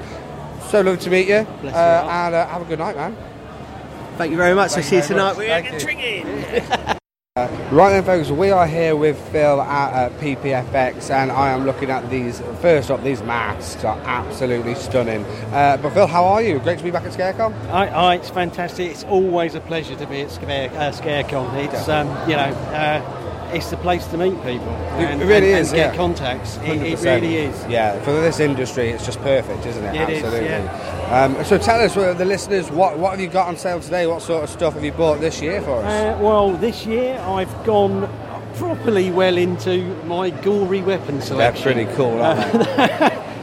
so lovely to meet you. Bless uh, you. and uh, have a good night, man. Thank you very much. I'll Thank see you you tonight. much. We're Thank you. drinking. Uh, right then, folks, we are here with Phil at uh, PPFX, and I am looking at these. First up, these masks are absolutely stunning. Uh, but Phil, how are you? Great to be back at ScareCon. I, I, it's fantastic. It's always a pleasure to be at Scare, uh, ScareCon. It's um, you know, uh, it's the place to meet people. and, it really and, is. And get yeah. contacts. It, it really is. Yeah, for this industry, it's just perfect, isn't it? It is, Absolutely. Um, so tell us, uh, the listeners, what what have you got on sale today? What sort of stuff have you bought this year for us? Uh, well, this year I've gone properly well into my gory weapon They're selection. pretty cool, aren't they?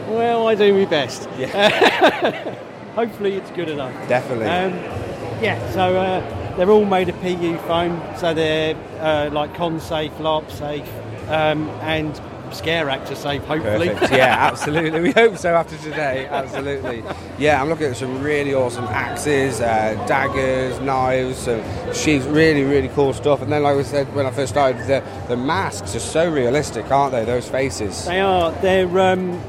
well, I do my best. Yeah. Hopefully, it's good enough. Definitely. Um, yeah, so uh, they're all made of PU foam, so they're uh, like con safe, LARP safe, um, and scare actor safe. Hopefully, Perfect. Yeah, absolutely. We hope so after today. Absolutely. Yeah, I'm looking at some really awesome axes, uh, daggers, knives, some sheaths. Really, really cool stuff. And then, like I said when I first started, the, the masks are so realistic, aren't they? Those faces. They are. They're um,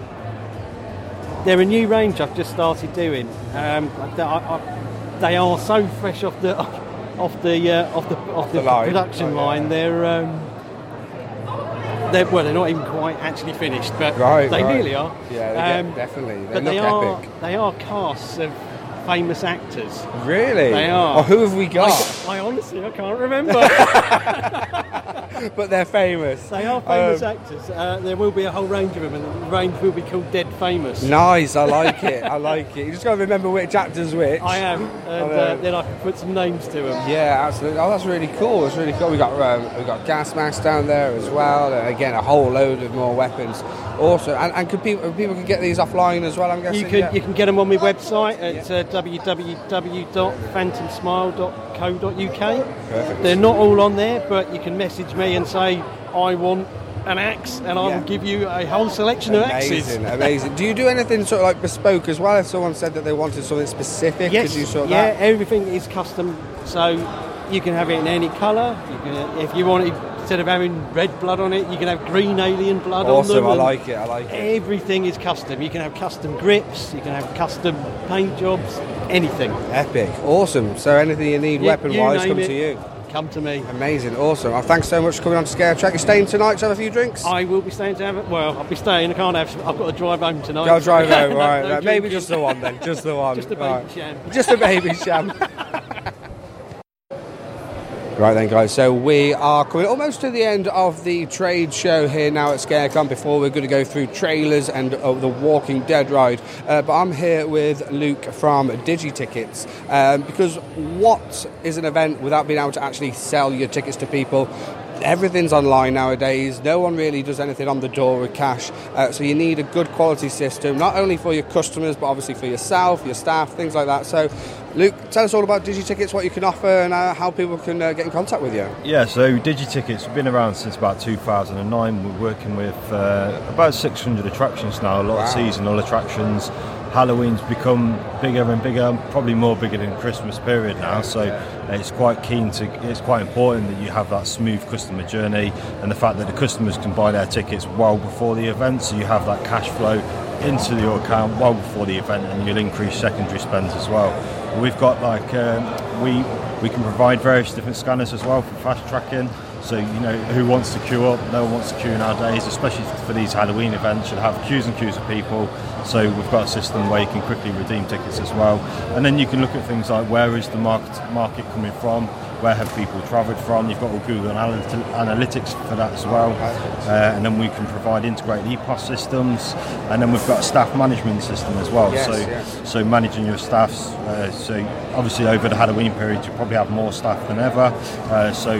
they're a new range I've just started doing. Um, they, I, I, they are so fresh off the off the uh, off the off the, the line. production Oh, yeah. line. They're um, they're well, they're not even quite actually finished, but Right, they right. nearly are. Yeah, get- definitely. They but they are epic. they are casts of famous actors. Really? They are. Oh, who have we got? I, I honestly I can't remember. but they're famous. They are famous Um, actors. Uh, there will be a whole range of them, and the range will be called Dead Famous. Nice, I like it. I like it. You just got to remember which actor's which. I am, and I uh, then I can put some names to them. Yeah, absolutely. Oh, that's really cool. That's really cool. We got um, we got gas masks down there as well, and again a whole load of more weapons. Also, and, and could people people can get these offline as well? I'm guessing. You can yeah? you can get them on my website at uh, Perfect. They're not all on there, but you can message me and say I want an axe, and I Yeah. give you a whole selection of axes. Amazing, amazing. Do you do anything sort of like bespoke as well? If someone said that they wanted something specific, Yes, could you sort of yeah, that? everything is custom, so you can have it in any colour. You can, if you want it, instead of having red blood on it, you can have green alien blood on Awesome. I like it, I like it. Everything is custom. You can have custom grips. You can have custom paint jobs. Anything. Epic, awesome. So anything you need You- weapon you wise, come it, to you. Come to me. Amazing, awesome. Well, thanks so much for coming on to Scare Track. You staying tonight to have a few drinks? I will be staying to have it. Well, I'll be staying. I can't have. I've got to drive home tonight. I'll drive home, No- right? no right. Maybe just the one then, just the one. Just a baby Right. sham. Just a baby sham. Right then, guys. So we are coming almost to the end of the trade show here now at ScareCon. Before we're going to go through trailers and uh, the Walking Dead ride, uh, but I'm here with Luke from DigiTickets um, because what is an event without being able to actually sell your tickets to people? Everything's online nowadays. No one really does anything on the door with cash. Uh, so you need a good quality system, not only for your customers, but obviously for yourself, your staff, things like that. So, Luke, tell us all about DigiTickets, what you can offer, and uh, how people can uh, get in contact with you. Yeah, so DigiTickets have been around since about 2009. We're working with uh, about 600 attractions now, a lot Wow. of seasonal attractions. Halloween's become bigger and bigger, probably more bigger than Christmas period now. So it's quite keen to, it's quite important that you have that smooth customer journey and the fact that the customers can buy their tickets well before the event, so you have that cash flow into your account well before the event, and you'll increase secondary spends as well. We've got like um, we we can provide various different scanners as well for fast tracking. So you know who wants to queue up? No one wants to queue nowadays, especially for these Halloween events. You'll have queues and queues of people. So we've got a system where you can quickly redeem tickets as well, and then you can look at things like where is the market market coming from, where have people travelled from. You've got all Google Analyt- Analytics for that as well, uh, and then we can provide integrated EPOS systems, and then we've got a staff management system as well. Yes, so yes. so managing your staffs. Uh, so obviously over the Halloween period, you probably have more staff than ever. Uh, so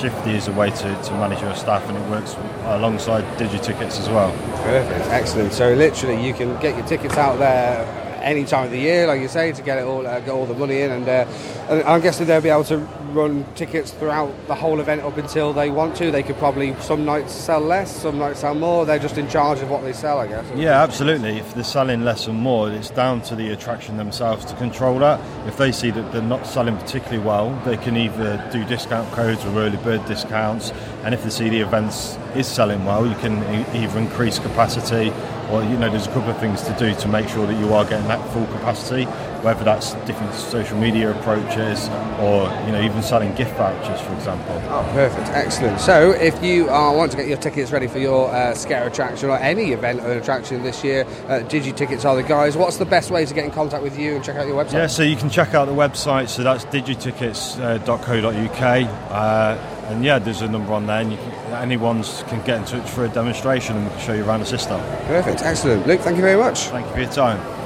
Shifty is a way to, to manage your staff, and it works alongside DigiTickets as well. Perfect, excellent. So literally, you can get your tickets out there any time of the year, like you say, to get it all, uh, get all the money in, and, uh, and I'm guessing they'll be able to run tickets throughout the whole event up until they want to. They could probably some nights sell less, some nights sell more. They're just in charge of what they sell, I guess. Yeah, absolutely. If they're selling less and more, it's down to the attraction themselves to control that. If they see that they're not selling particularly well, they can either do discount codes or early bird discounts. And if they see the events is selling well, you can either increase capacity or you know there's a couple of things to do to make sure that you are getting that full capacity. Whether that's different social media approaches or you know even selling gift vouchers, for example. Oh, perfect, excellent. So, if you uh, want to get your tickets ready for your uh, scare attraction or any event or attraction this year, uh, Digi Tickets are the guys. What's the best way to get in contact with you and check out your website? Yeah, so you can check out the website. So that's digitickets.co.uk. Uh, and yeah, there's a number on there, and can, anyone can get in touch for a demonstration, and we can show you around the system. Perfect, excellent. Luke, thank you very much. Thank you for your time.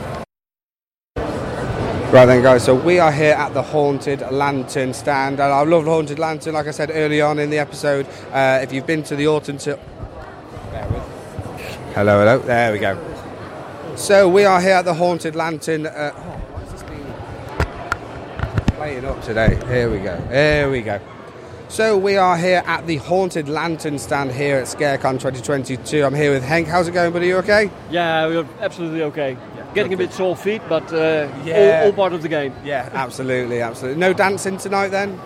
Right then, guys. So we are here at the Haunted Lantern stand, and I love the Haunted Lantern. Like I said early on in the episode, uh, if you've been to the autumn till hello, hello, there we go. So we are here at the Haunted Lantern. Uh, oh, this playing up today? Here we go. Here we go. So we are here at the Haunted Lantern stand here at ScareCon 2022. I'm here with Hank. How's it going, buddy? You okay? Yeah, we're absolutely okay. Getting a bit sore feet, but uh, Yeah. all, all part of the game. Yeah, absolutely, absolutely. No dancing tonight then?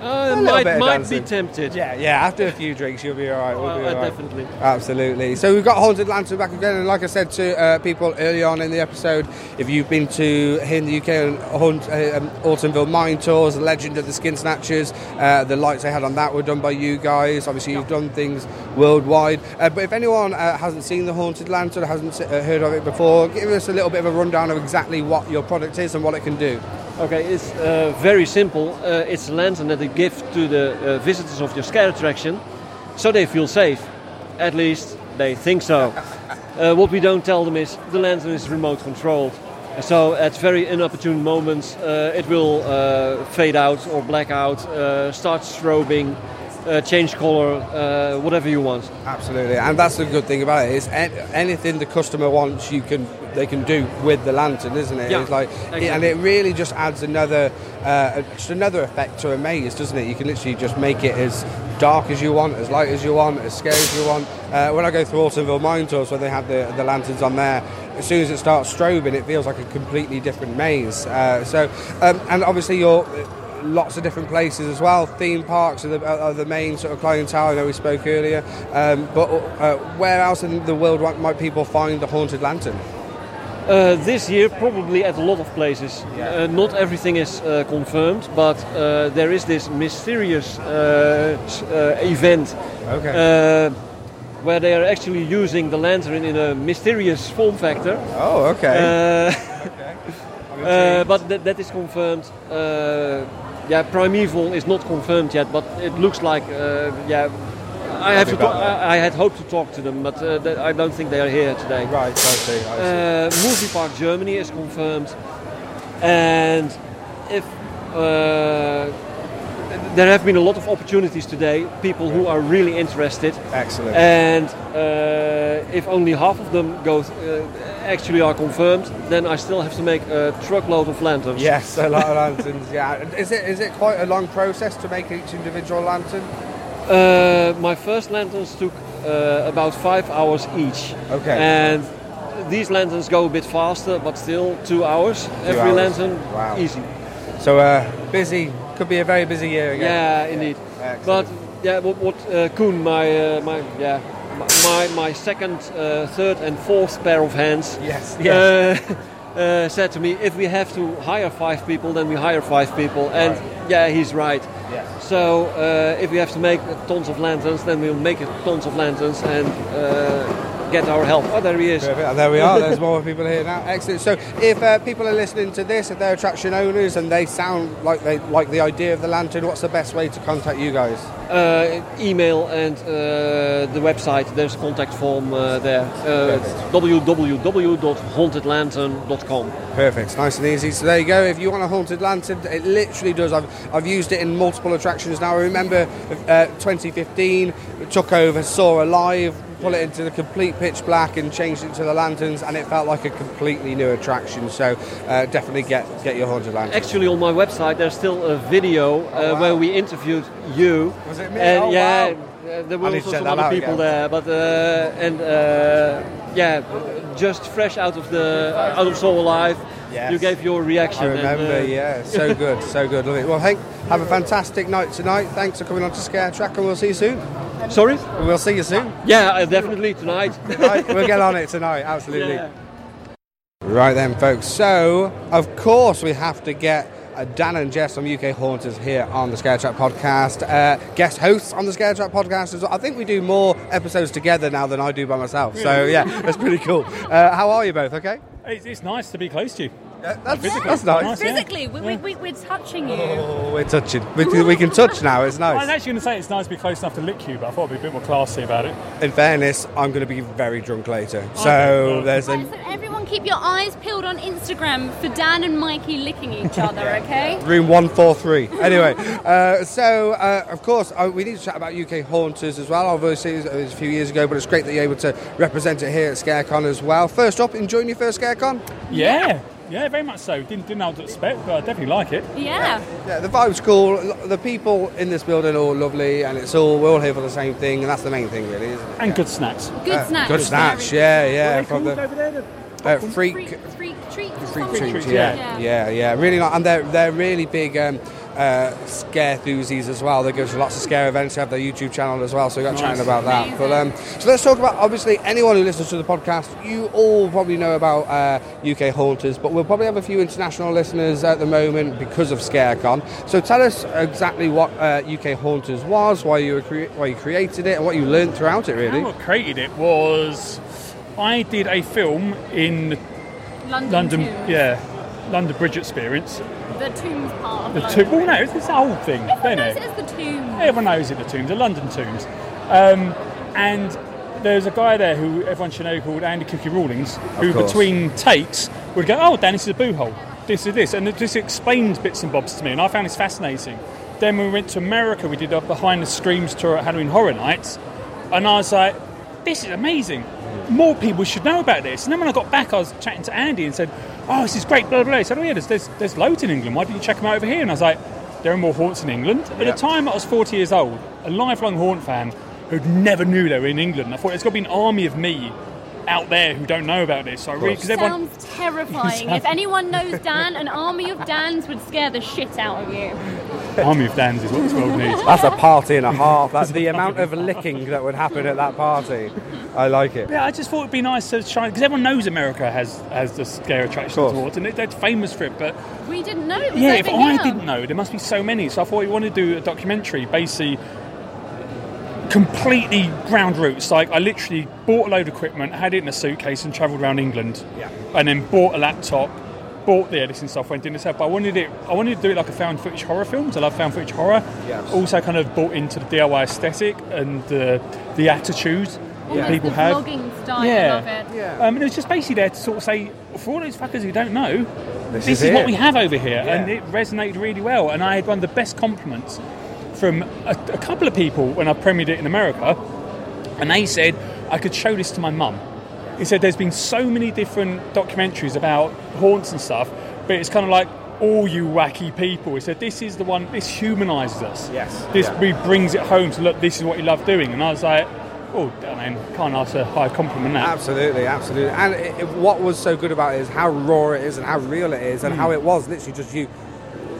Uh, A might might be tempted. Yeah, yeah. After a few drinks, you'll be all right. We'll Uh, be all uh, definitely. Absolutely. So we've got Haunted Lantern back again, and like I said to uh, people early on in the episode, if you've been to here in the UK on Haunt, uh, um, Altonville Mine Tours, the Legend of the Skin Snatchers, uh, the lights they had on that were done by you guys. Obviously, you've done things worldwide. Uh, but if anyone uh, hasn't seen the Haunted Lantern, hasn't uh, heard of it before, give us a little bit of a rundown of exactly what your product is and what it can do. Okay, it's uh, very simple. Uh, it's a lantern that they give to the uh, visitors of your scare attraction, so they feel safe. At least they think so. uh, what we don't tell them is the lantern is remote controlled. So at very inopportune moments, uh, it will uh, fade out or black out, start strobing, uh, change color, uh, whatever you want. Absolutely, and that's the good thing about it is anything the customer wants, you can they can do with the lantern, isn't it? Yeah, it's like, exactly. and it really just adds another uh, just another effect to a maze, doesn't it? You can literally just make it as dark as you want, as light as you want, as scary as you want. Uh, when I go through Altonville Mine Tours, when they have the, the lanterns on there, as soon as it starts strobing, it feels like a completely different maze. Uh, so, um, and obviously you're lots of different places as well. Theme parks are the, are the main sort of clientele. I know we spoke earlier, um, but uh, where else in the world might, might people find the haunted lantern? Uh, this year, probably at a lot of places. Uh, not everything is uh, confirmed, but uh, there is this mysterious uh, uh, event uh, where they are actually using the lantern in a mysterious form factor. Oh, okay. Uh, uh, but that, that is confirmed. Uh, yeah, Primeval is not confirmed yet, but it looks like uh, yeah. I have to. Talk. I, I had hoped to talk to them, but uh, th- I don't think they are here today. Right, I see. I Uh, Movie Park Germany is confirmed, and if uh, there have been a lot of opportunities today. People who are really interested. Excellent. And uh, if only half of them go uh, actually are confirmed, then I still have to make a truckload of lanterns. Yes, a lot of lanterns. Yeah. Is it is it quite a long process to make each individual lantern? Uh, my first lanterns took uh, about five hours each. Okay. And these lanterns go a bit faster, but still two hours. Every hours. lantern, Wow. easy. So uh, busy. Could be a very busy year again. Yeah, indeed. But yeah, what, what uh, Koen, my uh, my yeah, my my second, uh, third, and fourth pair of hands. Yes, Uh, uh, said to me, if we have to hire five people, then we hire five people. And yeah, he's right. So uh, if we have to make tons of lanterns, then we'll make tons of lanterns and uh, get our help. Oh, there he is. Perfect. And there we are. There's more people here now. Excellent. So, if uh, people are listening to this, if they're attraction owners and they sound like they like the idea of the lantern, what's the best way to contact you guys? Uh, email and uh, the website. There's a contact form uh, there. Uh, www.hauntedlantern.com. Perfect. Nice and easy. So there you go. If you want a haunted lantern, it literally does. I've, I've used it in multiple attractions now. I remember uh, 2015, took over, saw a live, pull it into the complete pitch black and changed it to the lanterns, and it felt like a completely new attraction. So uh, definitely get get your haunted lantern. Actually, on my website, there's still a video uh, where we interviewed you. Was it me? And Oh, yeah, wow. uh, there were also some other people again. there, but uh, and uh, yeah, just fresh out of the out of Saw Alive. Yes. You gave your reaction. I and, remember, uh, yeah. So good, so good. Love it. Well, Hank, have a fantastic night tonight. Thanks for coming on to Scare Track, and we'll see you soon. Sorry? We'll see you soon. Yeah, uh, definitely tonight. Right, we'll get on it tonight, absolutely. Yeah. Right then, folks. So, of course, we have to get uh, Dan and Jess from UK Haunters here on the Scare Track podcast. Uh, guest hosts on the Scare Track podcast as well. I think we do more episodes together now than I do by myself. So, yeah, that's pretty cool. Uh, how are you both? Okay? It's, nice to be close to you. That's, Physically. that's nice. yeah. Physically, we, we, we, we're touching you. Oh, we're touching. We, we can touch now. It's nice. I was actually going to say it's nice to be close enough to lick you, but I thought I'd be a bit more classy about it. In fairness, I'm going to be very drunk later. Okay, So there's Right, a so everyone keep your eyes peeled on Instagram for Dan and Mikey licking each other, okay? Room 143. Anyway, uh, so uh, of course, uh, we need to chat about UK Haunters as well. Obviously, it was a few years ago, but it's great that you're able to represent it here at ScareCon as well. First up, enjoying your first ScareCon? Yeah, yeah, very much so. Didn't, didn't know what to expect, but I definitely like it. Yeah. Yeah, the vibe's cool. The people in this building are all lovely, and it's all we're all here for the same thing, and that's the main thing, really, isn't it? And good snacks. Good Uh, snacks. Good snacks, yeah, yeah. What From the over there? The uh, freak, Freak, freak treats. or freak something? treats, yeah, yeah, yeah. Really, not, and they're they're really big um, uh, scare enthusiasts as well. They go to lots of scare events. They have their YouTube channel as well. So we got Nice. chatting about that. But um, so let's talk about obviously anyone who listens to the podcast. You all probably know about uh, UK Haunters, but we'll probably have a few international listeners at the moment because of ScareCon. So tell us exactly what uh, UK Haunters was, why you were crea- why you created it, and what you learned throughout it. Really. what created it was I did a film in London, London, yeah, London Bridge Experience. The tombs part of The London. tomb. Well, no, it's, it's the whole thing. Everyone don't knows it? it as the tombs. Everyone knows it, the tombs, the London tombs. Um, and there's a guy there who everyone should know called Andy Cookie Rawlings, who course. between takes would go, "Oh, Dan, this is a boo hole. This is this," and it just explained bits and bobs to me, and I found this fascinating. Then when we went to America, we did a behind the screams tour at Halloween Horror Nights, and I was like, "This is amazing." More people should know about this. And then when I got back, I was chatting to Andy and said, "Oh, this is great." Blah blah. blah. He said, "Oh yeah, there's, there's there's loads in England. Why didn't you check them out over here?" And I was like, "There are more haunts in England." At the time, I was 40 years old, a lifelong haunt fan who'd never knew they were in England. I thought there's got to be an army of me out there who don't know about this. So I really, because everyone, Sounds terrifying. if anyone knows Dan, an army of Dans would scare the shit out of you. army of Dans is what this world needs. That's a party and a half. That's the amount of licking that would happen at that party. I like it. Yeah, I just thought it'd be nice to try because everyone knows America has has the scare attraction course. towards, and it, they're famous for it. But We didn't know yeah, if. I didn't know, there must be so many. So I thought we wanted to do a documentary, basically completely ground roots. Like I literally bought a load of equipment, had it in a suitcase, and travelled around England. Yeah. And then bought a laptop, bought the editing software, and did this. But I wanted it. I wanted to do it like a found footage horror film. 'cause I love found footage horror. Yes. Also, kind of bought into the DIY aesthetic and the the attitude that Almost people the have. vlogging style. Yeah. I love it. Um, and it was just basically there to sort of say for all those fuckers who don't know, This this, is is, what we have over here, Yeah. and it resonated really well. And I had one of the best compliments from a, a couple of people when I premiered it in America, and they said I could show this to my mum. He said there's been so many different documentaries about haunts and stuff, but it's kind of like all you wacky people. He said this is the one. This humanises us. Yes. This Yeah. brings it home to look. This is what you love doing. And I was like, oh, I mean, can't ask a higher compliment that. Absolutely, absolutely. And it, it- what was so good about it is how raw it is and how real it is and Mm. how it was literally just you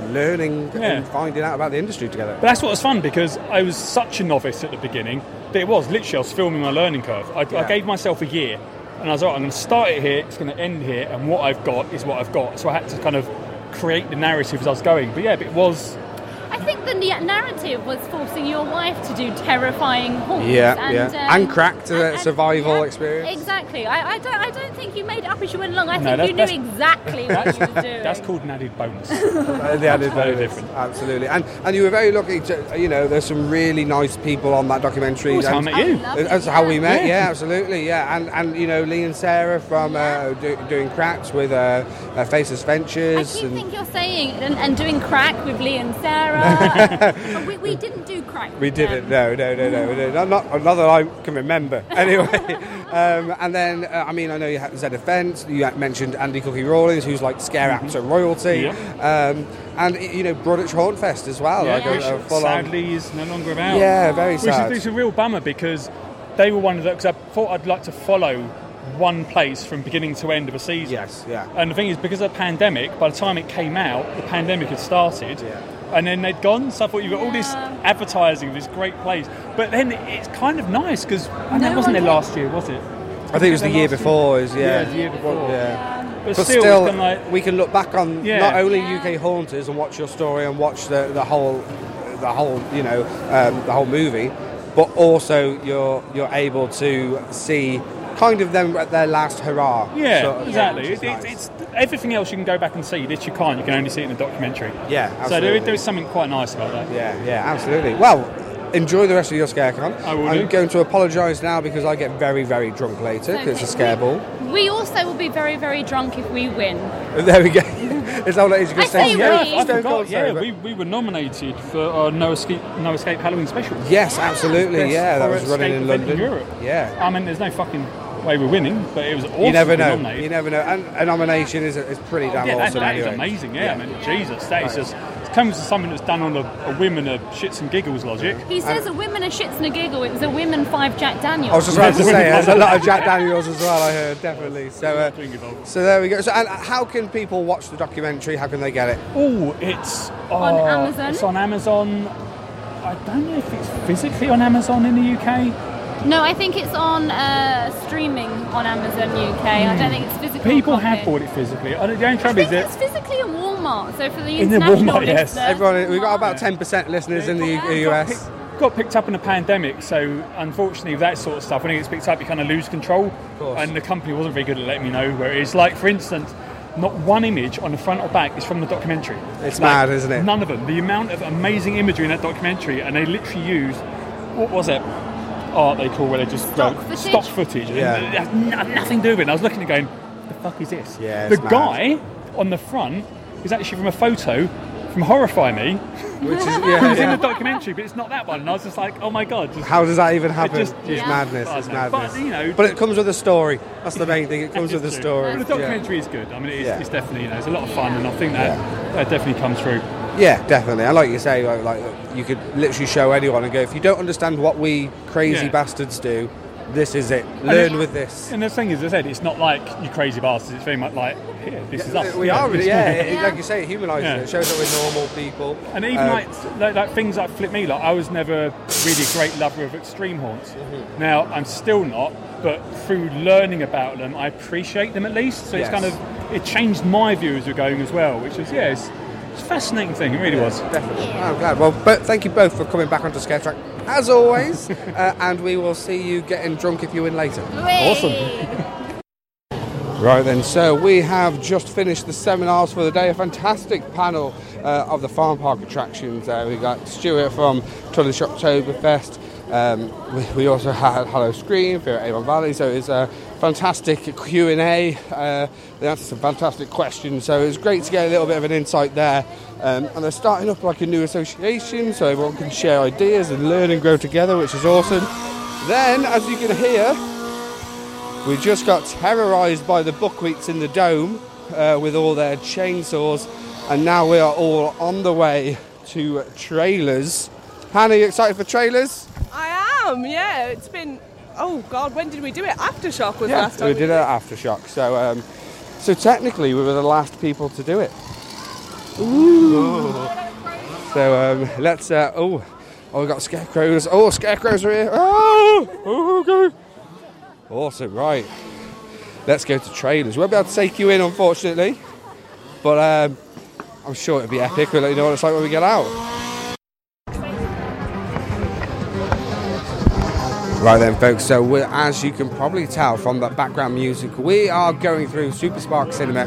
learning Yeah. and finding out about the industry together. But that's what was fun because I was such a novice at the beginning that it was literally I was filming my learning curve. I, Yeah. I gave myself a year, and I was like, I'm going to start it here. It's going to end here, and what I've got is what I've got. So I had to kind of create the narrative as I was going. But yeah, but it was I think the narrative was forcing your wife to do terrifying haunts. Yeah, and, yeah. um, and cracked a survival experience. Exactly. I, I don't. I don't think you made it up as you went along. I No, think you knew exactly what you were doing. that's called an added bonus. The added Very bonus. different. Absolutely. And and you were very lucky to, you know, there's some really nice people on that documentary. That's how I met you. I That's it, how we met, yeah. yeah, absolutely, yeah. And, and you know, Lee and Sarah from uh, do, doing cracks with uh, uh, Faceless Ventures. I keep and think you're saying and, and doing crack with Lee and Sarah. We, we didn't do crack. we didn't, no, no, no, no, no. Not, not, that I can remember. Anyway, um, and then, uh, I mean, I know you had Z Offence, you had mentioned Andy Cookie Rawlings, who's like scare actor royalty. Um, and, you know, Broadwich Haunt Fest as well. Yeah, like a- a full-on- sadly is no longer about. Yeah, very which sad. Is, it's a real bummer because they were one of the. Because I thought I'd like to follow one place from beginning to end of a season. Yes, yeah. And the thing is, because of the pandemic, by the time it came out, the pandemic had started. And then they'd gone, so I thought you've got all this advertising of this great place. But then it's kind of nice because No that wasn't one there came- last year, was it? I think it was the year before. Is yeah, the year before. Yeah. But, But, still, still, it's kind of like, we can look back on Yeah. not only UK haunters and watch your story and watch the, the whole, the whole, you know, um, the whole movie, but also you're you're able to see kind of them at their last hurrah. yeah, sort of exactly. thing, which It, is it's, it's everything else you can go back and see. This you can't. You can only see it in the documentary. Yeah, So there, there is something quite nice about that. Yeah, yeah, absolutely. Well, enjoy the rest of your scarecon. I will I'm do. going to apologise now because I get very, very drunk later because it's a scare ball. We also will be very, very drunk if we win. There we go. it's all that is. You I can say stay we. Yeah, I Stone forgot. Yeah, Sober. we, we were nominated for our No Escape No Escape Halloween special. Yes, absolutely. Best Yeah, that was running in event London. Europe. Yeah. I mean, there's no fucking way we're winning, but it was awesome. you never know. nominated. You never know. And a nomination is, is pretty damn yeah, that, awesome that is anyway. amazing. Yeah, I mean, Jesus, that is just it comes to something that's done on a, a women of shits and giggles logic. He says a women a shits and a giggle. It was a women five Jack Daniels. I was just about to say, there's a lot of Jack Daniels as well. I heard definitely. So, uh, so there we go. So, and how can people watch the documentary? How can they get it? Oh, it's On uh, Amazon? It's on Amazon. I don't know if it's physically on Amazon in the UK. No, I think it's on uh, streaming on Amazon UK. I don't think it's physical. People copy. have bought it physically. I don't- The only I trouble is think that it's physically in Walmart. So for the In the Walmart, yes. listeners, Everyone, we've got about 10% listeners in the U- US. got picked up in a pandemic, so unfortunately, with that sort of stuff, when it gets picked up, you kind of lose control. And the company wasn't very good at letting me know where it is. Like, for instance, not one image on the front or back is from the documentary. It's Like, mad, isn't it? None of them. The amount of amazing imagery in that documentary, and they literally use what was it? Art they call where they just Stock go- footage? stock footage. Yeah. It has n- nothing to do with it. And I was looking at it going, the fuck is this? Yeah, the it's mad. guy on the front is actually from a photo from Horrify Me, Which is, yeah, yeah, in the documentary, but it's not that one. And I was just like, oh my god. Just, How does that even happen? just- it's yeah. madness. It's know. madness. But, you know- But it comes with a story. That's the main thing. It comes with a story. But the documentary is good. I mean, it's, Yeah. it's definitely, you know, it's a lot of fun, and I think that that definitely comes through. Yeah, definitely. And like you say, like, like you could literally show anyone and go, if you don't understand what we crazy Yeah. bastards do, this is it. Learn with this. And the thing is, as I said, it's not like you crazy bastards. It's very much like, here, this is us. We you are, yeah. It, like you say, it humanises Yeah. it. It shows that we're normal people. And even Um, like, like like things like flip me, like I was never really a great lover of extreme haunts. Mm-hmm. Now I'm still not, but through learning about them, I appreciate them at least. So it's kind of it changed my view as we're going as well, which is yeah, it's, it's a fascinating thing. It really was. Definitely. I'm glad. Well, but thank you both for coming back onto Scare Track as always, uh, and we will see you getting drunk if you win later. Awesome. Right then, so we have just finished the seminars for the day. A fantastic panel uh, of the farm park attractions. Uh, we got Stuart from Tulleys Shocktoberfest, Um, we, we also had Halloscream for Avon Valley, so it's a fantastic Q and A. Uh, they answered some fantastic questions, so it was great to get a little bit of an insight there. Um, and they're starting up like a new association, so everyone can share ideas and learn and grow together, which is awesome. Then, as you can hear, we just got terrorised by the buckwheats in the dome uh, with all their chainsaws, and now we are all on the way to trailers. Hannah, you excited for trailers? I am, yeah. It's been, oh God, when did we do it? Aftershock was the last time. we did it at aftershock. So, um, so technically, we were the last people to do it. Ooh. So um, let's. Uh, oh, oh, we got scarecrows. Oh, scarecrows are here. Oh, oh, okay. Awesome. Right. Let's go to trailers. We won't be able to take you in, unfortunately, but um, I'm sure it'll be epic. We'll let you know what it's like when we get out. Right then, folks. So, as you can probably tell from the background music, we are going through Super Spark Cinema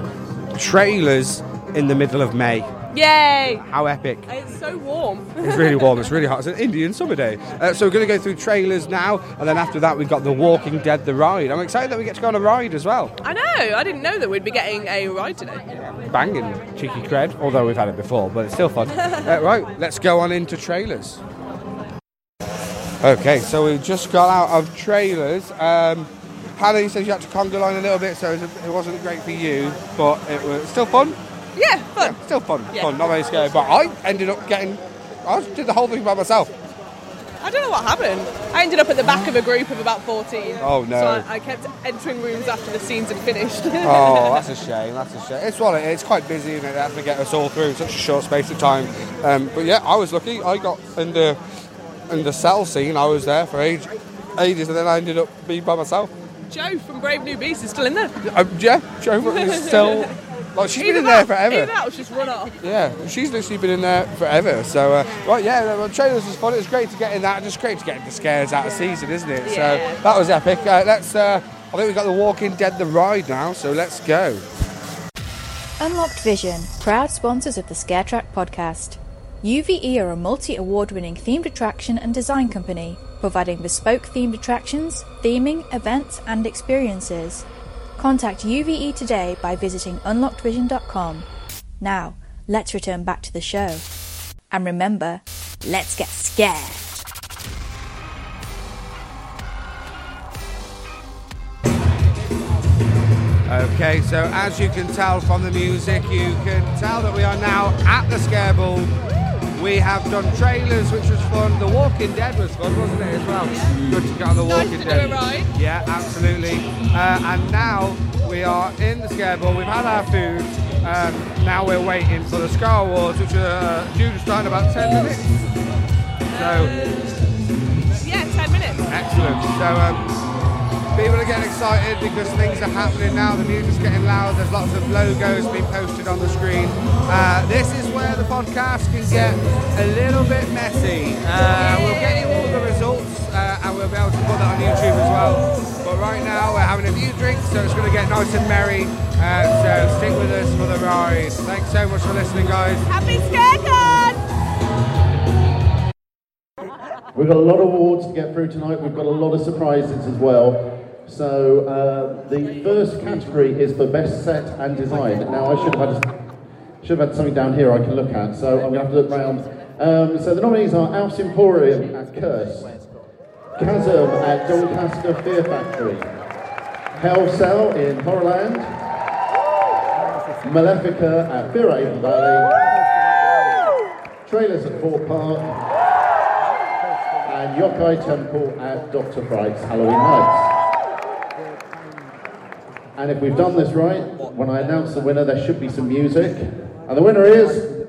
trailers in the middle of May. Yay! How epic! It's so warm. It's really warm. It's really hot. It's an Indian summer day. Uh, so we're going to go through trailers now, and then after that we've got The Walking Dead: The Ride. I'm excited that we get to go on a ride as well. I know. I didn't know that we'd be getting a ride today. Banging cheeky cred, although we've had it before, but it's still fun. uh, right, let's go on into trailers. Okay, so we just got out of trailers. Um, Hannah, you said you had to conga line a little bit, so it was- it wasn't great for you, but it was still fun. Yeah, fun. still fun. Yeah. Fun, not very scary. But I ended up getting. I did the whole thing by myself. I don't know what happened. I ended up at the back of a group of about 14. Oh, no. So I, I kept entering rooms after the scenes had finished. oh, that's a shame. That's a shame. It's what it is. It's quite busy, and it has to get us all through in such a short space of time. Um, but yeah, I was lucky. I got in the in the cell scene. I was there for age, ages, and then I ended up being by myself. Joe from Brave New Beast is still in there. Um, yeah, Joe is still. Like she's Either been in there that- forever. Either that or she's run off. Yeah, she's literally been in there forever. So, uh, right, yeah, the trailers was fun. It was great to get in that. Just great to get the scares out of season, isn't it? Yeah. So that was epic. Uh, let's. Uh, I think we've got the Walking Dead the ride now. So let's go. Unlocked Vision, proud sponsors of the ScareTrack podcast. UVE are a multi award winning themed attraction and design company, providing bespoke themed attractions, theming, events, and experiences. Contact UVE today by visiting unlockedvision.com. Now, let's return back to the show. And remember, let's get scared. Okay, so as you can tell from the music, you can tell that we are now at the Scare Ball. We have done trailers, which was fun. The Walking Dead was fun, wasn't it, as well? Good to get on the Nice Walking Dead. a ride. Yeah, absolutely. Uh, and now we are in the Scare Ball. We've had our food. Um, now we're waiting for the Scare Awards, which are uh, due to start in about 10 minutes. So, Yeah, 10 minutes. Excellent. So um, people are getting excited because things are happening now. The music's getting loud. There's lots of logos being posted on the screen. Uh, this is where the podcast can get a little bit messy. Uh, we'll get you all the results uh, and we'll be able to put that on YouTube as well. But right now we're having a few drinks, so it's going to get nice and merry. Uh, so stick with us for the ride. Thanks so much for listening, guys. Happy ScareCon! We've got a lot of awards to get through tonight. We've got a lot of surprises as well. So uh, the first category is for best set and design. Now I should have had should have had something down here I can look at. So I'm going to have to look round. Um, so the nominees are Alf's Emporium at Curse, Chasm at Doncaster Fear Factory, Hell Cell in Horrorland, Malefica at Fear Avon Valley, Trailers at Thorpe Park, and Yokai Temple at Dr. Fright's Halloween Nights. And if we've done this right, when I announce the winner, there should be some music. And the winner is.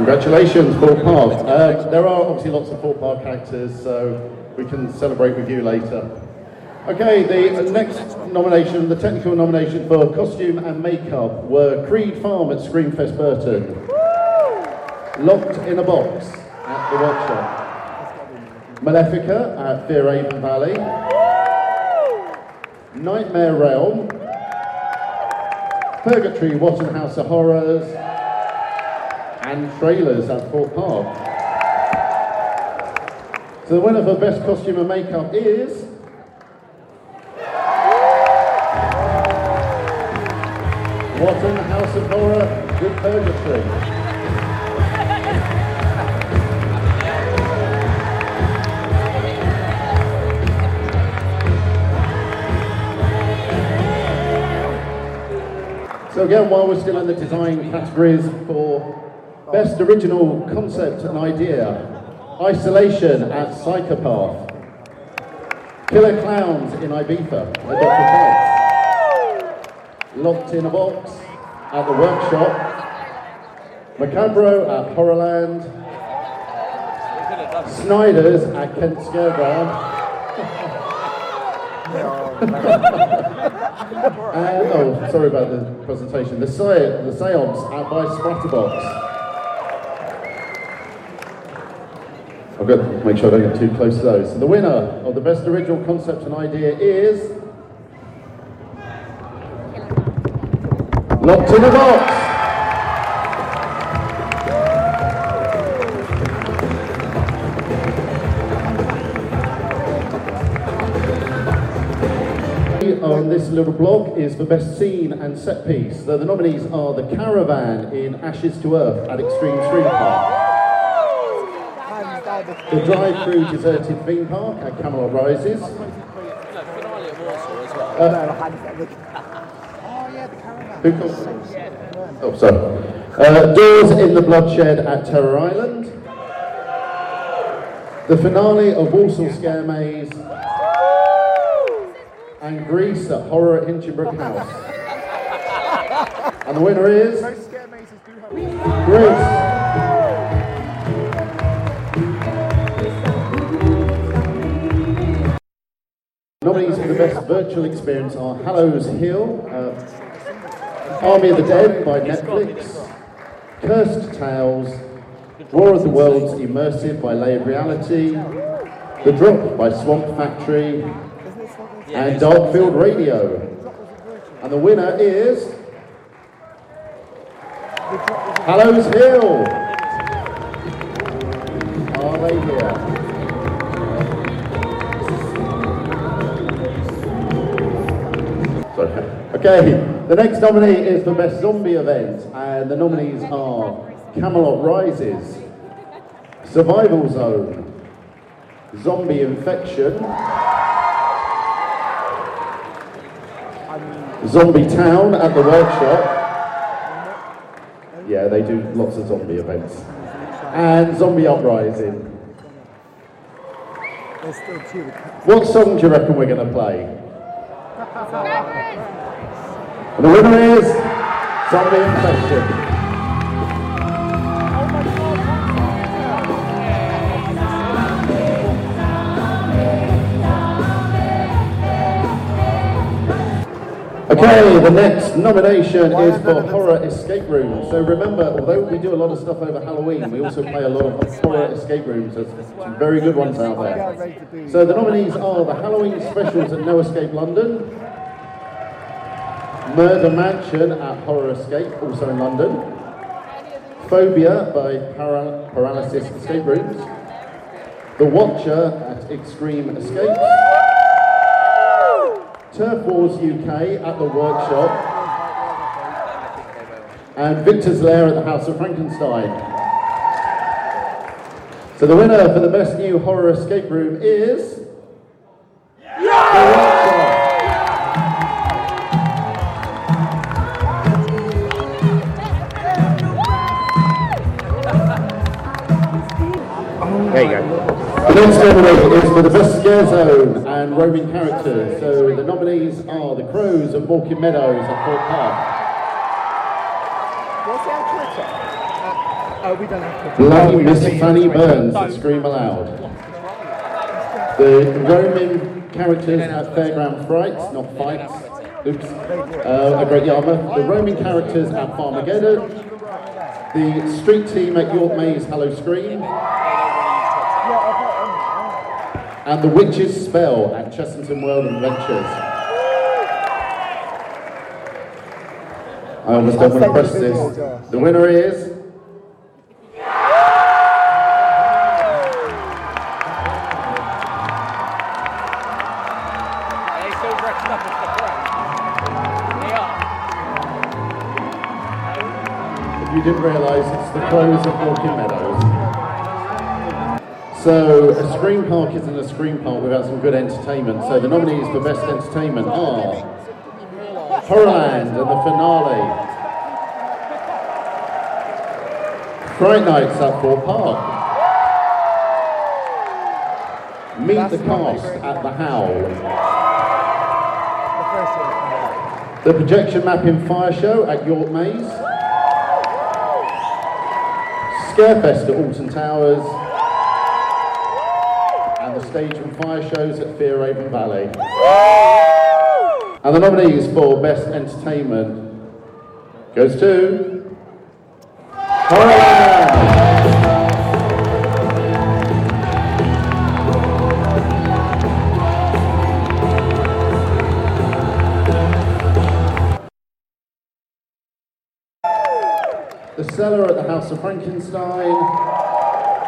Congratulations, Thorpe Park. Uh, there are obviously lots of Thorpe Park characters, so we can celebrate with you later. Okay, the next nomination, the technical nomination for costume and makeup were Creed Farm at Screamfest Burton, Locked in a Box at the workshop. Malefica at Fear Avon Valley. Nightmare Realm. Purgatory Watton House of Horrors. And Trailers at Thorpe Park. So the winner for Best Costume and Makeup is... Watton House of Horror, Good Purgatory. So again, while we're still in the design categories for Best Original Concept and Idea, Isolation at Psychopath, Killer Clowns in Ibiza. At Locked in a Box at the Workshop, Macabro at Horrorland, Snyder's at Kent Scareground, and, oh, sorry about the presentation. The, the seance out by Splatterbox. I've got to make sure I don't get too close to those. So the winner of the best original concept and idea is. Locked in a box. on this little blog is for best scene and set piece. So the nominees are the caravan in Ashes to Earth at Xtreme Scream Park. The drive-through deserted theme park at Camelot Rises. Uh? Oh, sorry. Uh, Doors in the Bloodshed at Terror Island. The finale of Walsall Scare Maze and Greece at Horror at Hinchingbrooke House. and the winner is Grease. Nominees for the best virtual experience are Hallows Hill, uh, Army of the Dead by Netflix, Cursed Tales, War of the Worlds Immersive by Layered Reality, The Drop by Swamp Factory, and Darkfield Radio. And the winner is Hallows Hill. Are they here? Okay, the next nominee is for Best Zombie Event, and the nominees are Camelot Rises, Survival Zone, Zombie Infection, Zombie Town at the workshop. Yeah, they do lots of zombie events. And Zombie Uprising. What song do you reckon we're going to play? And the winner is Zombie Infection. Okay, the next nomination is for Horror Escape Room. So remember, although we do a lot of stuff over Halloween, we also play a lot of horror escape rooms. There's some very good ones out there. So the nominees are the Halloween specials at No Escape London, Murder Mansion at Horror Escape, also in London, Phobia by Para- Paralysis Escape Rooms, The Watcher at Extreme Escapes, Turf Wars UK at the workshop, and Victor's Lair at the House of Frankenstein. So the winner for the best new horror escape room is. There you go. The next nominee is for the best scare zone and roaming characters. So the nominees are the Crows of Walking Meadows at Thorpe Park. What's our Twitter? Uh, oh, we don't have Twitter. Bloody Oh, we Miss Fanny Burns at Scream Aloud. The roaming characters at Fairground Frights, not Fights. Oops. Uh, a Great Yarmouth. The roaming characters at Farmageddon. The street team at York Maze Halloscream. And the Witch's Spell at Chessington World Adventures. I almost don't want to press this. The winner is. If you didn't realise, it's the close of Walking Meadows. So, a screen park isn't a screen park without some good entertainment. So, the nominees for Best Entertainment are Horrorland and the finale. Fright Nights at Thorpe Park. Meet the cast at the Howl. The projection mapping fire show at York Maze. Scarefest at Alton Towers. Stage and fire shows at Fear Avon Valley. And the nominees for Best Entertainment goes to. The Cellar at the House of Frankenstein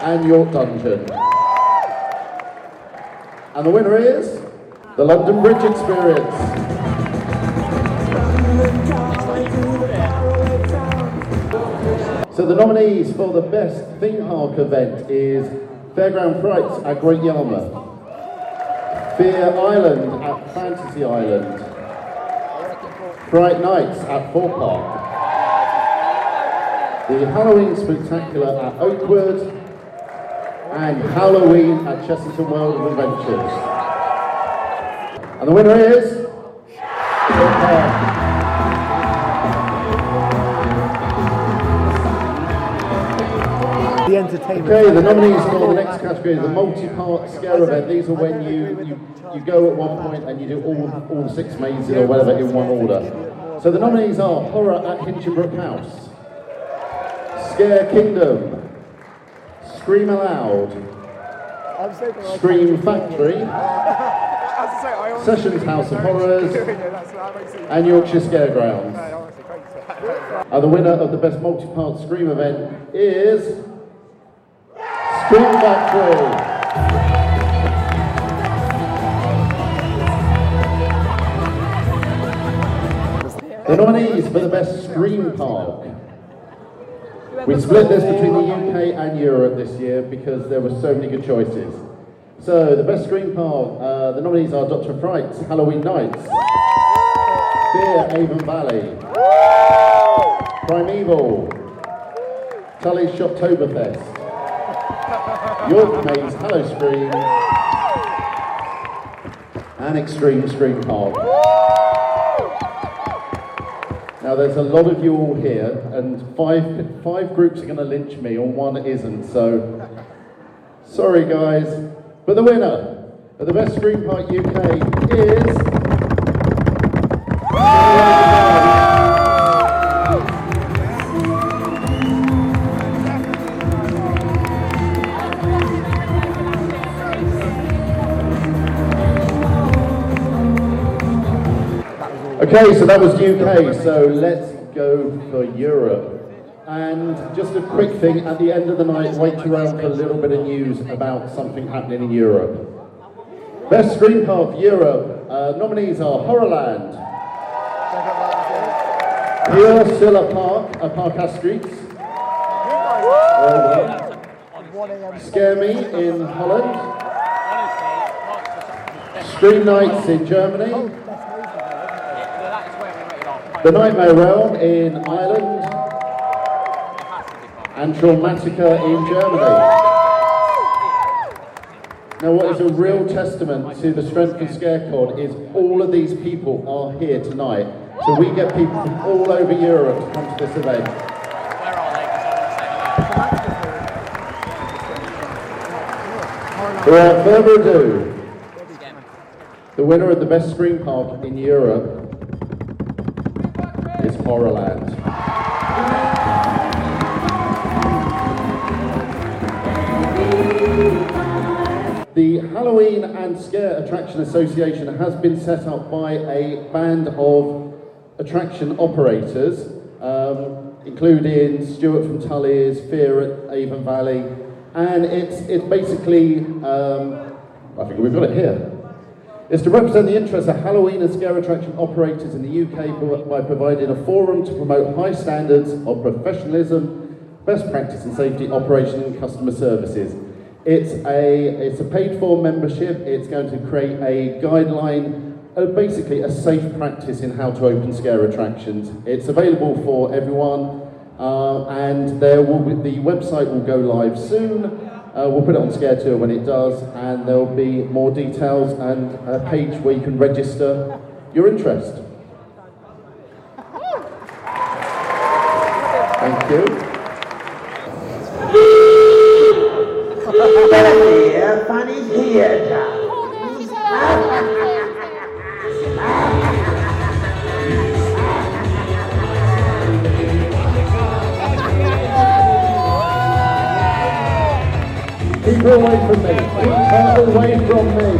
and York Dungeon. And the winner is the London Bridge Experience. So the nominees for the best theme park event is Fairground Frights at Great Yarmouth, Fear Island at Fantasy Island, Fright Nights at Thorpe Park, the Halloween Spectacular at Oakwood, and Halloween at Chessington World of Adventures. And the winner is The entertainment. Okay, the nominees for the next category, the multi-part scare event. These are when you, you, you go at one point and you do all, all six mazes or whatever in one order. So the nominees are Horror at Hinchingbrooke House, Scare Kingdom, Scream Aloud, Scream Factory, Sessions House of Horrors, and Yorkshire Scaregrounds. And the winner of the best multi-part Scream event is Scream Factory. The nominees for the best Scream Park. We split this between the UK and Europe this year because there were so many good choices. So, the best Scream Park, uh, the nominees are Dr. Fright's Halloween Nights, Fear Avon Valley, Primeval, Tulleys Shocktoberfest, York Maze Hello Scream, and Xtreme Scream Park. Now, there's a lot of you all here, and five, five groups are going to lynch me, and one isn't, so sorry, guys. But the winner of the Best Screen Park UK is. Okay, so that was UK, so let's go for Europe. And just a quick thing, at the end of the night, wait around for a little bit of news about something happening in Europe. Best Screen Park Europe, uh, nominees are Horrorland, Pure Silla Park, uh, Park Streets, Scare Me in Holland, Scream Nights in Germany, The Nightmare Realm in Ireland, and Traumatica in Germany. Now, what is a real testament to the strength of ScareCon is all of these people are here tonight. So we get people from all over Europe to come to this event. Without further ado, the winner of the best screen park in Europe Tomorrowland. The Halloween and Scare Attraction Association has been set up by a band of attraction operators, um, including Stuart from Tulleys, Fear at Avon Valley, and it's, it's basically, um, I think we've got it here. It's to represent the interests of Halloween and scare attraction operators in the UK by providing a forum to promote high standards of professionalism, best practice and safety operation and customer services. It's a, it's a paid for membership. It's going to create a guideline, uh, basically a safe practice in how to open scare attractions. It's available for everyone. Uh, and there will be, the website will go live soon. Uh, we'll put it on Scare Tour when it does, and there will be more details and a page where you can register your interest. Thank you. here, funny theatre. From me. Keep away from me.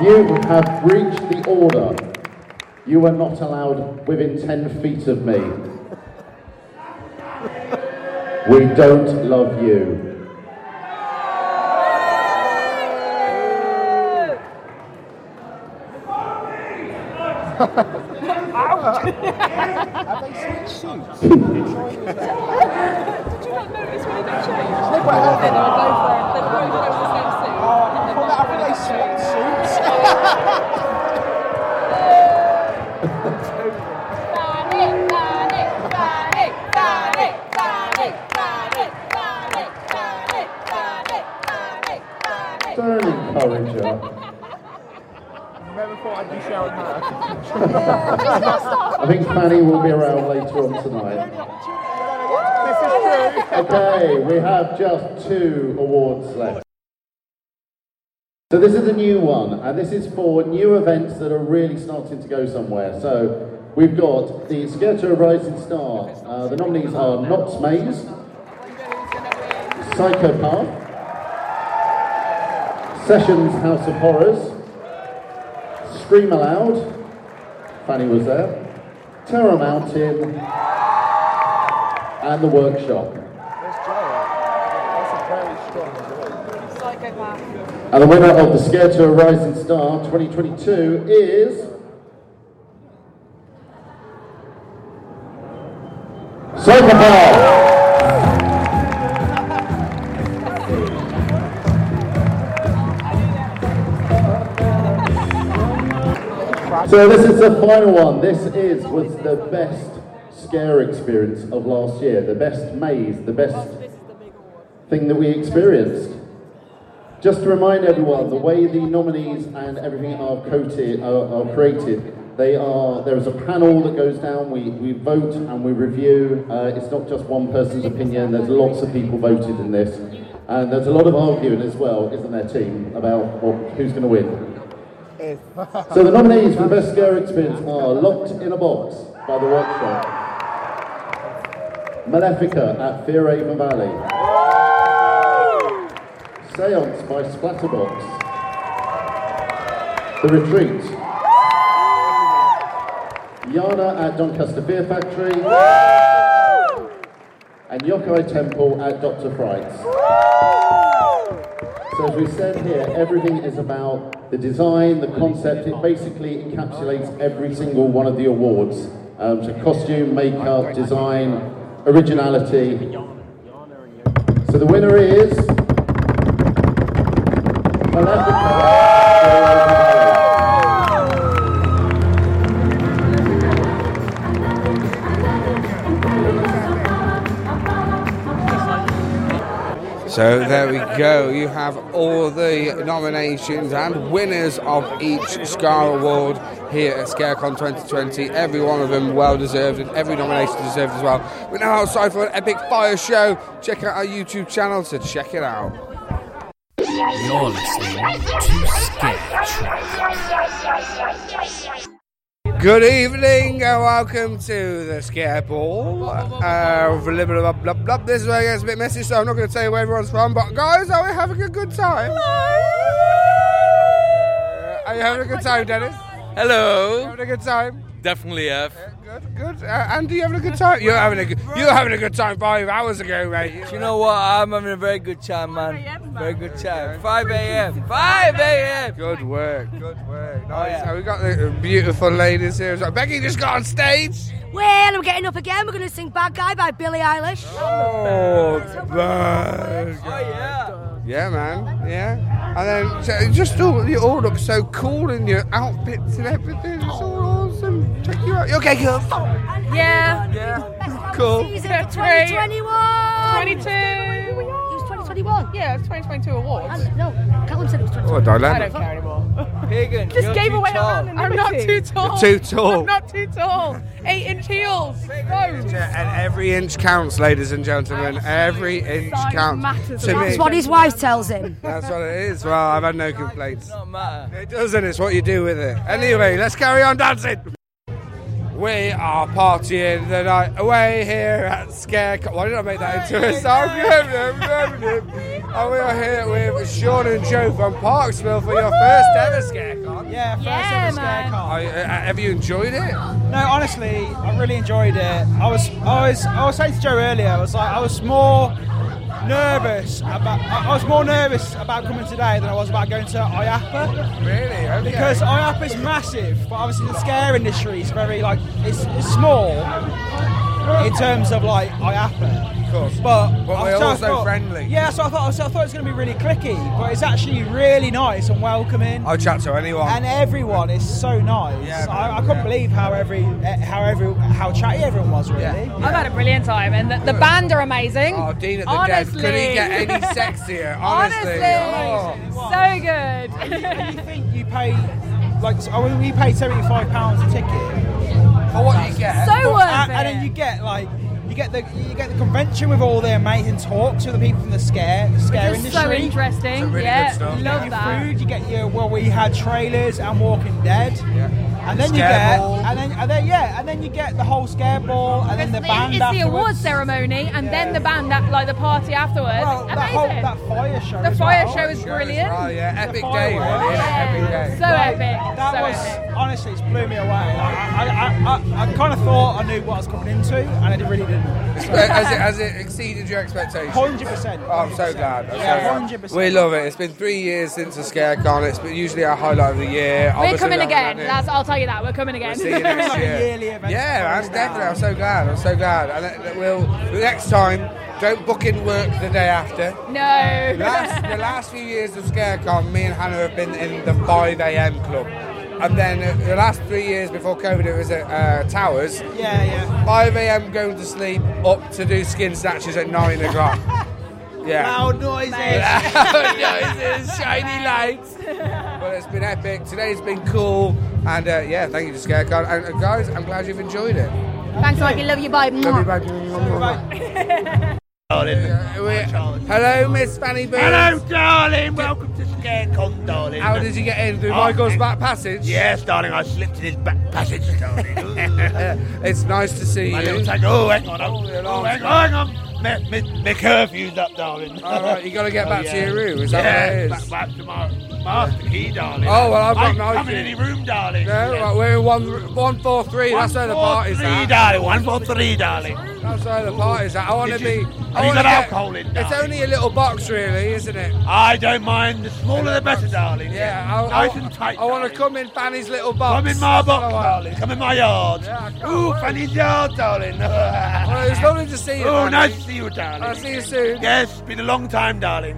You have breached the order. You are not allowed within 10 feet of me. We don't love you. Have they switched suits? Did you not notice when they changed? They were both they were both showing her. I think Fanny will be around later on tonight. Okay, we have just two awards left. So this is a new one, and this is for new events that are really starting to go somewhere. So we've got the Scare Rising Star. Uh, the nominees are Knott's Maze, Psychopath, Sessions House of Horrors, Scream Aloud, Fanny was there, Terror Mountain, and The Workshop. And the winner of the Scare Tour Rising Star 2022 is. Psychopath! So this is the final one. This is was the best scare experience of last year. The best maze, the best thing that we experienced. Just to remind everyone, the way the nominees and everything are coated, are, are created, they are, there is a panel that goes down, we, we vote and we review. Uh, it's not just one person's opinion, there's lots of people voted in this. And there's a lot of arguing as well, isn't there, team, about who's going to win. So the nominees for the best scare experience are Locked in a Box by The Workshop, Malefica at Fear Avon Valley, Seance by Splatterbox, The Retreat, Yana at Doncaster Fear Factory, and Yokai Temple at Dr. Fright's. So as we said here, everything is about the design, the concept. It basically encapsulates every single one of the awards. Um, so costume, makeup, design, originality. So the winner is So there we go. You have all the nominations and winners of each Scare Award here at ScareCon 2020. Every one of them well deserved and every nomination deserved as well. We're now outside for an epic fire show. Check out our YouTube channel to check it out. You're listening to Scare Track. Good evening and welcome to the Scare Ball. Uh, blah, blah, blah, blah. This is where it gets a bit messy, so I'm not going to tell you where everyone's from. But guys, are we having a good time? Are you having a good time, Dennis? Hello. Having a good time? Definitely have. Good, good. Uh, Andy, you having a good time? You're having a good. You were having a good time five hours ago, mate. Do you know what? I'm having a very good time, man. Very good time. 5 a.m. 5 a.m. Good work. Good work. Oh, Nice. So we got the beautiful ladies here. So Becky just got on stage. Well, I'm getting up again. We're going to sing Bad Guy by Billie Eilish. Oh, oh bad. yeah. Yeah, man. Yeah. And then so just all you all look so cool in your outfits and everything. It's all awesome. Check you out. You okay, girl? Yeah. Yeah. Cool. Season for 2021. 22. It was 2021. Yeah, it's 2022 awards. And, no, Callum said it was 2021. Oh, dilemma. I don't care anymore. Pagan, Just you're gave too away tall. our anonymity. I'm not too tall. You're too tall. I'm not too tall. Eight inch heels. Rose. And every inch counts, ladies and gentlemen. Every inch Size counts. matters To me. That's what his wife tells him. That's what it is. Well, I've had no complaints. It doesn't. It's what you do with it. Anyway, let's carry on dancing. We are partying the night away here at Scarecon. Why did I make that into a song? and we are here with Sean and Joe from Parksville for your first ever Scarecon. Yeah, first Yeah, ever man. Scarecon. Are you- uh, have you enjoyed it? No, honestly, I really enjoyed it. I was, I was, I was saying to Joe earlier. I was like, I was more nervous about. I was more nervous about coming today than I was about going to IAAPA. Really? Okay. Because IAAPA is massive, but obviously the scare industry is very like it's, it's small in terms of like IAAPA. Of course. But, But I- we're so I also thought- friendly. Yeah, so I thought so I thought it was going to be really clicky, but it's actually really nice and welcoming. I'll chat to anyone. And everyone is so nice. Yeah, I, I couldn't yeah. believe how every eh, how every how chatty everyone was. Really. I've had a brilliant time, and the, the band are amazing. Oh, Dean at the Honestly. Dead. Could he get any sexier? Honestly. Honestly. Oh. So good. And you think you pay like I mean, we paid seventy five pounds a ticket. For what you get? So But- worth and, it. and then you get like you get the you get the convention with all the amazing talks with the people from the scare the scare Which is industry. so interesting. really yeah, good stuff. You love get your that. food. You get your well, we had trailers and Walking Dead. And then you get, ball. and then, and then, yeah, and then you get the whole scare ball, and then the It's band it's the afterwards. award ceremony, and then the band, that, like the party afterwards. Well, that whole that fire show. the fire well. show is brilliant. Oh, yeah. Epic The day, fireworks. really. Yeah. Epic day. So epic. That so was epic. honestly, it blew me away. I, I, I, I, I kind of thought I knew what I was coming into, and it really didn't. has, it, has it exceeded your expectations? Hundred percent. Oh, I'm so glad. I'm Yeah, glad. hundred percent. We love it. It's been three years since the ScareCon. It's been usually our highlight of the year. We're Obviously, coming again. That's, I'll tell you that. We're coming again. We'll see you next Like a year. yearly. Yeah, man, definitely. I'm so glad. I'm so glad. And uh, we'll next time. Don't book in work the day after. no. Last, the last few years of ScareCon, me and Hannah have been in the 5 a.m. club. And then uh, the last three years before COVID, it was at uh, Towers. Yeah, yeah. 5 a.m. going to sleep, up to do skin snatches at 9 o'clock. Yeah. Loud noises. Loud noises, shiny lights. But it's been epic. Today's been cool. And uh, yeah, thank you to ScareCon. And uh, guys, I'm glad you've enjoyed it. Thanks, Mikey. Love you. Bye. Love you, bye. Uh, Hello, Miss Fanny Boo. Hello, darling. Welcome to ScareCon, darling. How did you get in? Through Oh, Michael's back passage? Yes, darling. I slipped in his back passage, darling. it's nice to see My you. little tag- Oh, hang on. Oh, oh, hang on, hang on. My, my, my curfew's up, darling. All right, you gotta get oh, back to your room, is that yeah, what it is? Back, back to my master key, darling. Oh, well, I've got no come in any room, darling. No, right, we're in one, one four three. That's where the party's three, at. darling. One, four, three, darling. That's where the party's at. I want to be. you- I have you wanna got get- alcohol in, It's only a little box, really, isn't it? I don't mind. The smaller the better, darling. Yeah, I, nice I, and tight. I want to come in Fanny's little box. Come in my box, That's what I want. darling. Come in my yard. Yeah, Ooh, wait. Fanny's yard, darling. Well, it's lovely to see you. Oh, nice to see you, darling. I'll see you soon. Yes, been a long time, darling.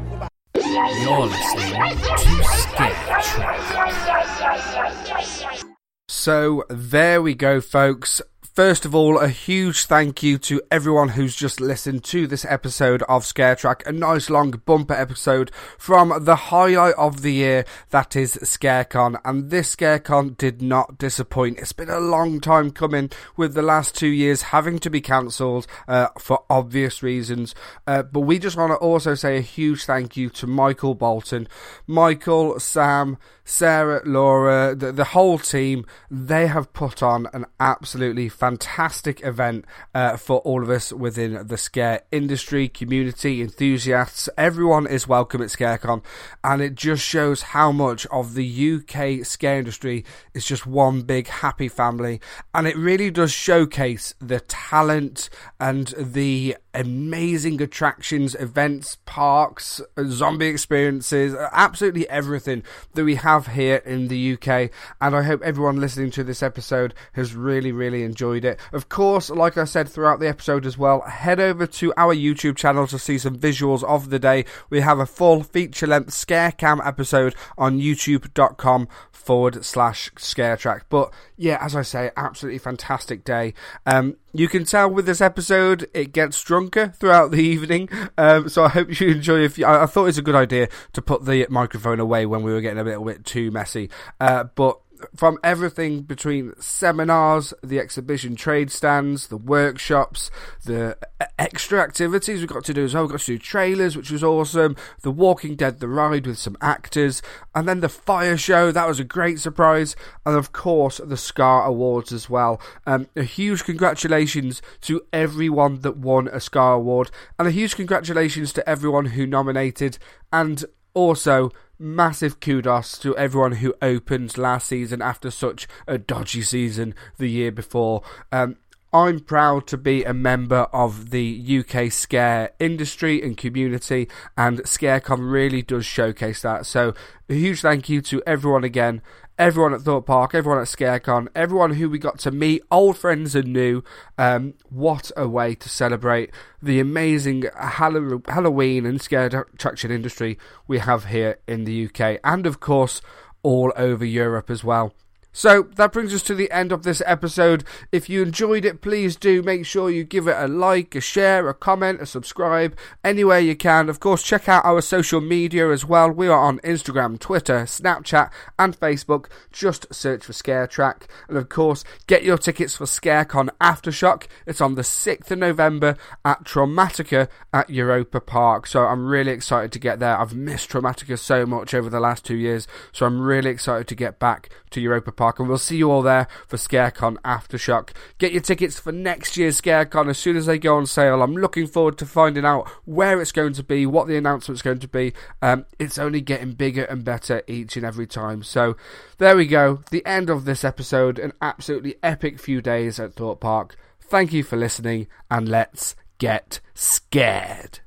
You're listening to Scare Track. So there we go, folks. First of all, a huge thank you to everyone who's just listened to this episode of Scare Track, a nice long bumper episode from the highlight of the year, that is ScareCon. And this ScareCon did not disappoint. It's been a long time coming, with the last two years having to be cancelled uh, for obvious reasons. Uh, but we just want to also say a huge thank you to Michael Bolton, Michael, Sam, Sarah, Laura, the, the whole team, they have put on an absolutely fantastic event uh, for all of us within the scare industry, community, enthusiasts. Everyone is welcome at ScareCon, and it just shows how much of the UK scare industry is just one big happy family. And it really does showcase the talent and the amazing attractions, events, parks, zombie experiences, absolutely everything that we have here in the UK. And I hope everyone listening to this episode has really, really enjoyed it. Of course, like I said throughout the episode as well, head over to our YouTube channel to see some visuals of the day. We have a full feature length scare cam episode on youtube.com forward slash scare track. But yeah, as I say, absolutely fantastic day. Um, you can tell with this episode, it gets drunker throughout the evening. Um, so I hope you enjoy. If you, I, I thought it was a good idea to put the microphone away when we were getting a little bit too messy. Uh, but from everything between seminars, the exhibition trade stands, the workshops, the extra activities we got to do as well. We got to do trailers, which was awesome. The Walking Dead, the ride with some actors, and then the fire show. That was a great surprise, and of course the Scare Awards as well. Um, a huge congratulations to everyone that won a Scare Award, and a huge congratulations to everyone who nominated, and also massive kudos to everyone who opened last season after such a dodgy season the year before. Um, I'm proud to be a member of the UK scare industry and community, and ScareCon really does showcase that. So, a huge thank you to everyone again, everyone at Thorpe Park, everyone at ScareCon, everyone who we got to meet, old friends and new. Um, what a way to celebrate the amazing Hall- Halloween and scare attraction industry we have here in the UK, and of course, all over Europe as well. So that brings us to the end of this episode. If you enjoyed it, please do make sure you give it a like, a share, a comment, a subscribe, anywhere you can. Of course, check out our social media as well. We are on Instagram, Twitter, Snapchat, and Facebook. Just search for Scare Track. And of course, get your tickets for ScareCon Aftershock. It's on the 6th of November at Traumatica at Europa Park. So I'm really excited to get there. I've missed Traumatica so much over the last two years. So I'm really excited to get back to Europa Park. And we'll see you all there for ScareCon Aftershock. Get your tickets for next year's ScareCon as soon as they go on sale. I'm looking forward to finding out where it's going to be, what the announcement's going to be. Um, it's only getting bigger and better each and every time. So there we go. The end of this episode. An absolutely epic few days at Thorpe Park. Thank you for listening, and let's get scared.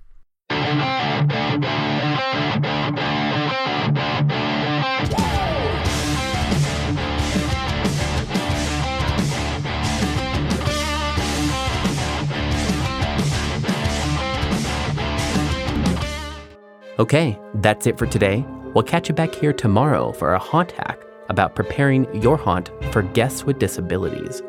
Okay, that's it for today. We'll catch you back here tomorrow for a haunt hack about preparing your haunt for guests with disabilities.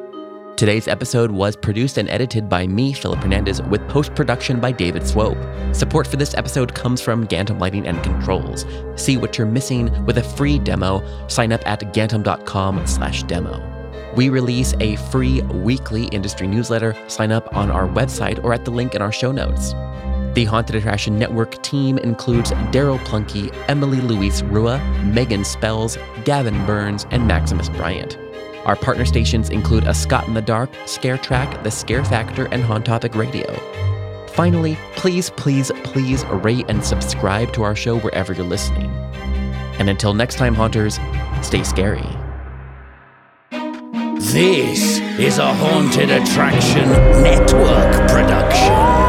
Today's episode was produced and edited by me, Philip Hernandez, with post production by David Swope. Support for this episode comes from Gantom Lighting and Controls. See what you're missing with a free demo. Sign up at gantom.com/demo. We release a free weekly industry newsletter. Sign up on our website or at the link in our show notes. The Haunted Attraction Network team includes Daryl Plunky, Emily Louise Rua, Megan Spells, Gavin Burns, and Maximus Bryant. Our partner stations include A Scott in the Dark, Scare Track, The Scare Factor, and Haunt Topic Radio. Finally, please, please, please rate and subscribe to our show wherever you're listening. And until next time, Haunters, stay scary. This is a Haunted Attraction Network production.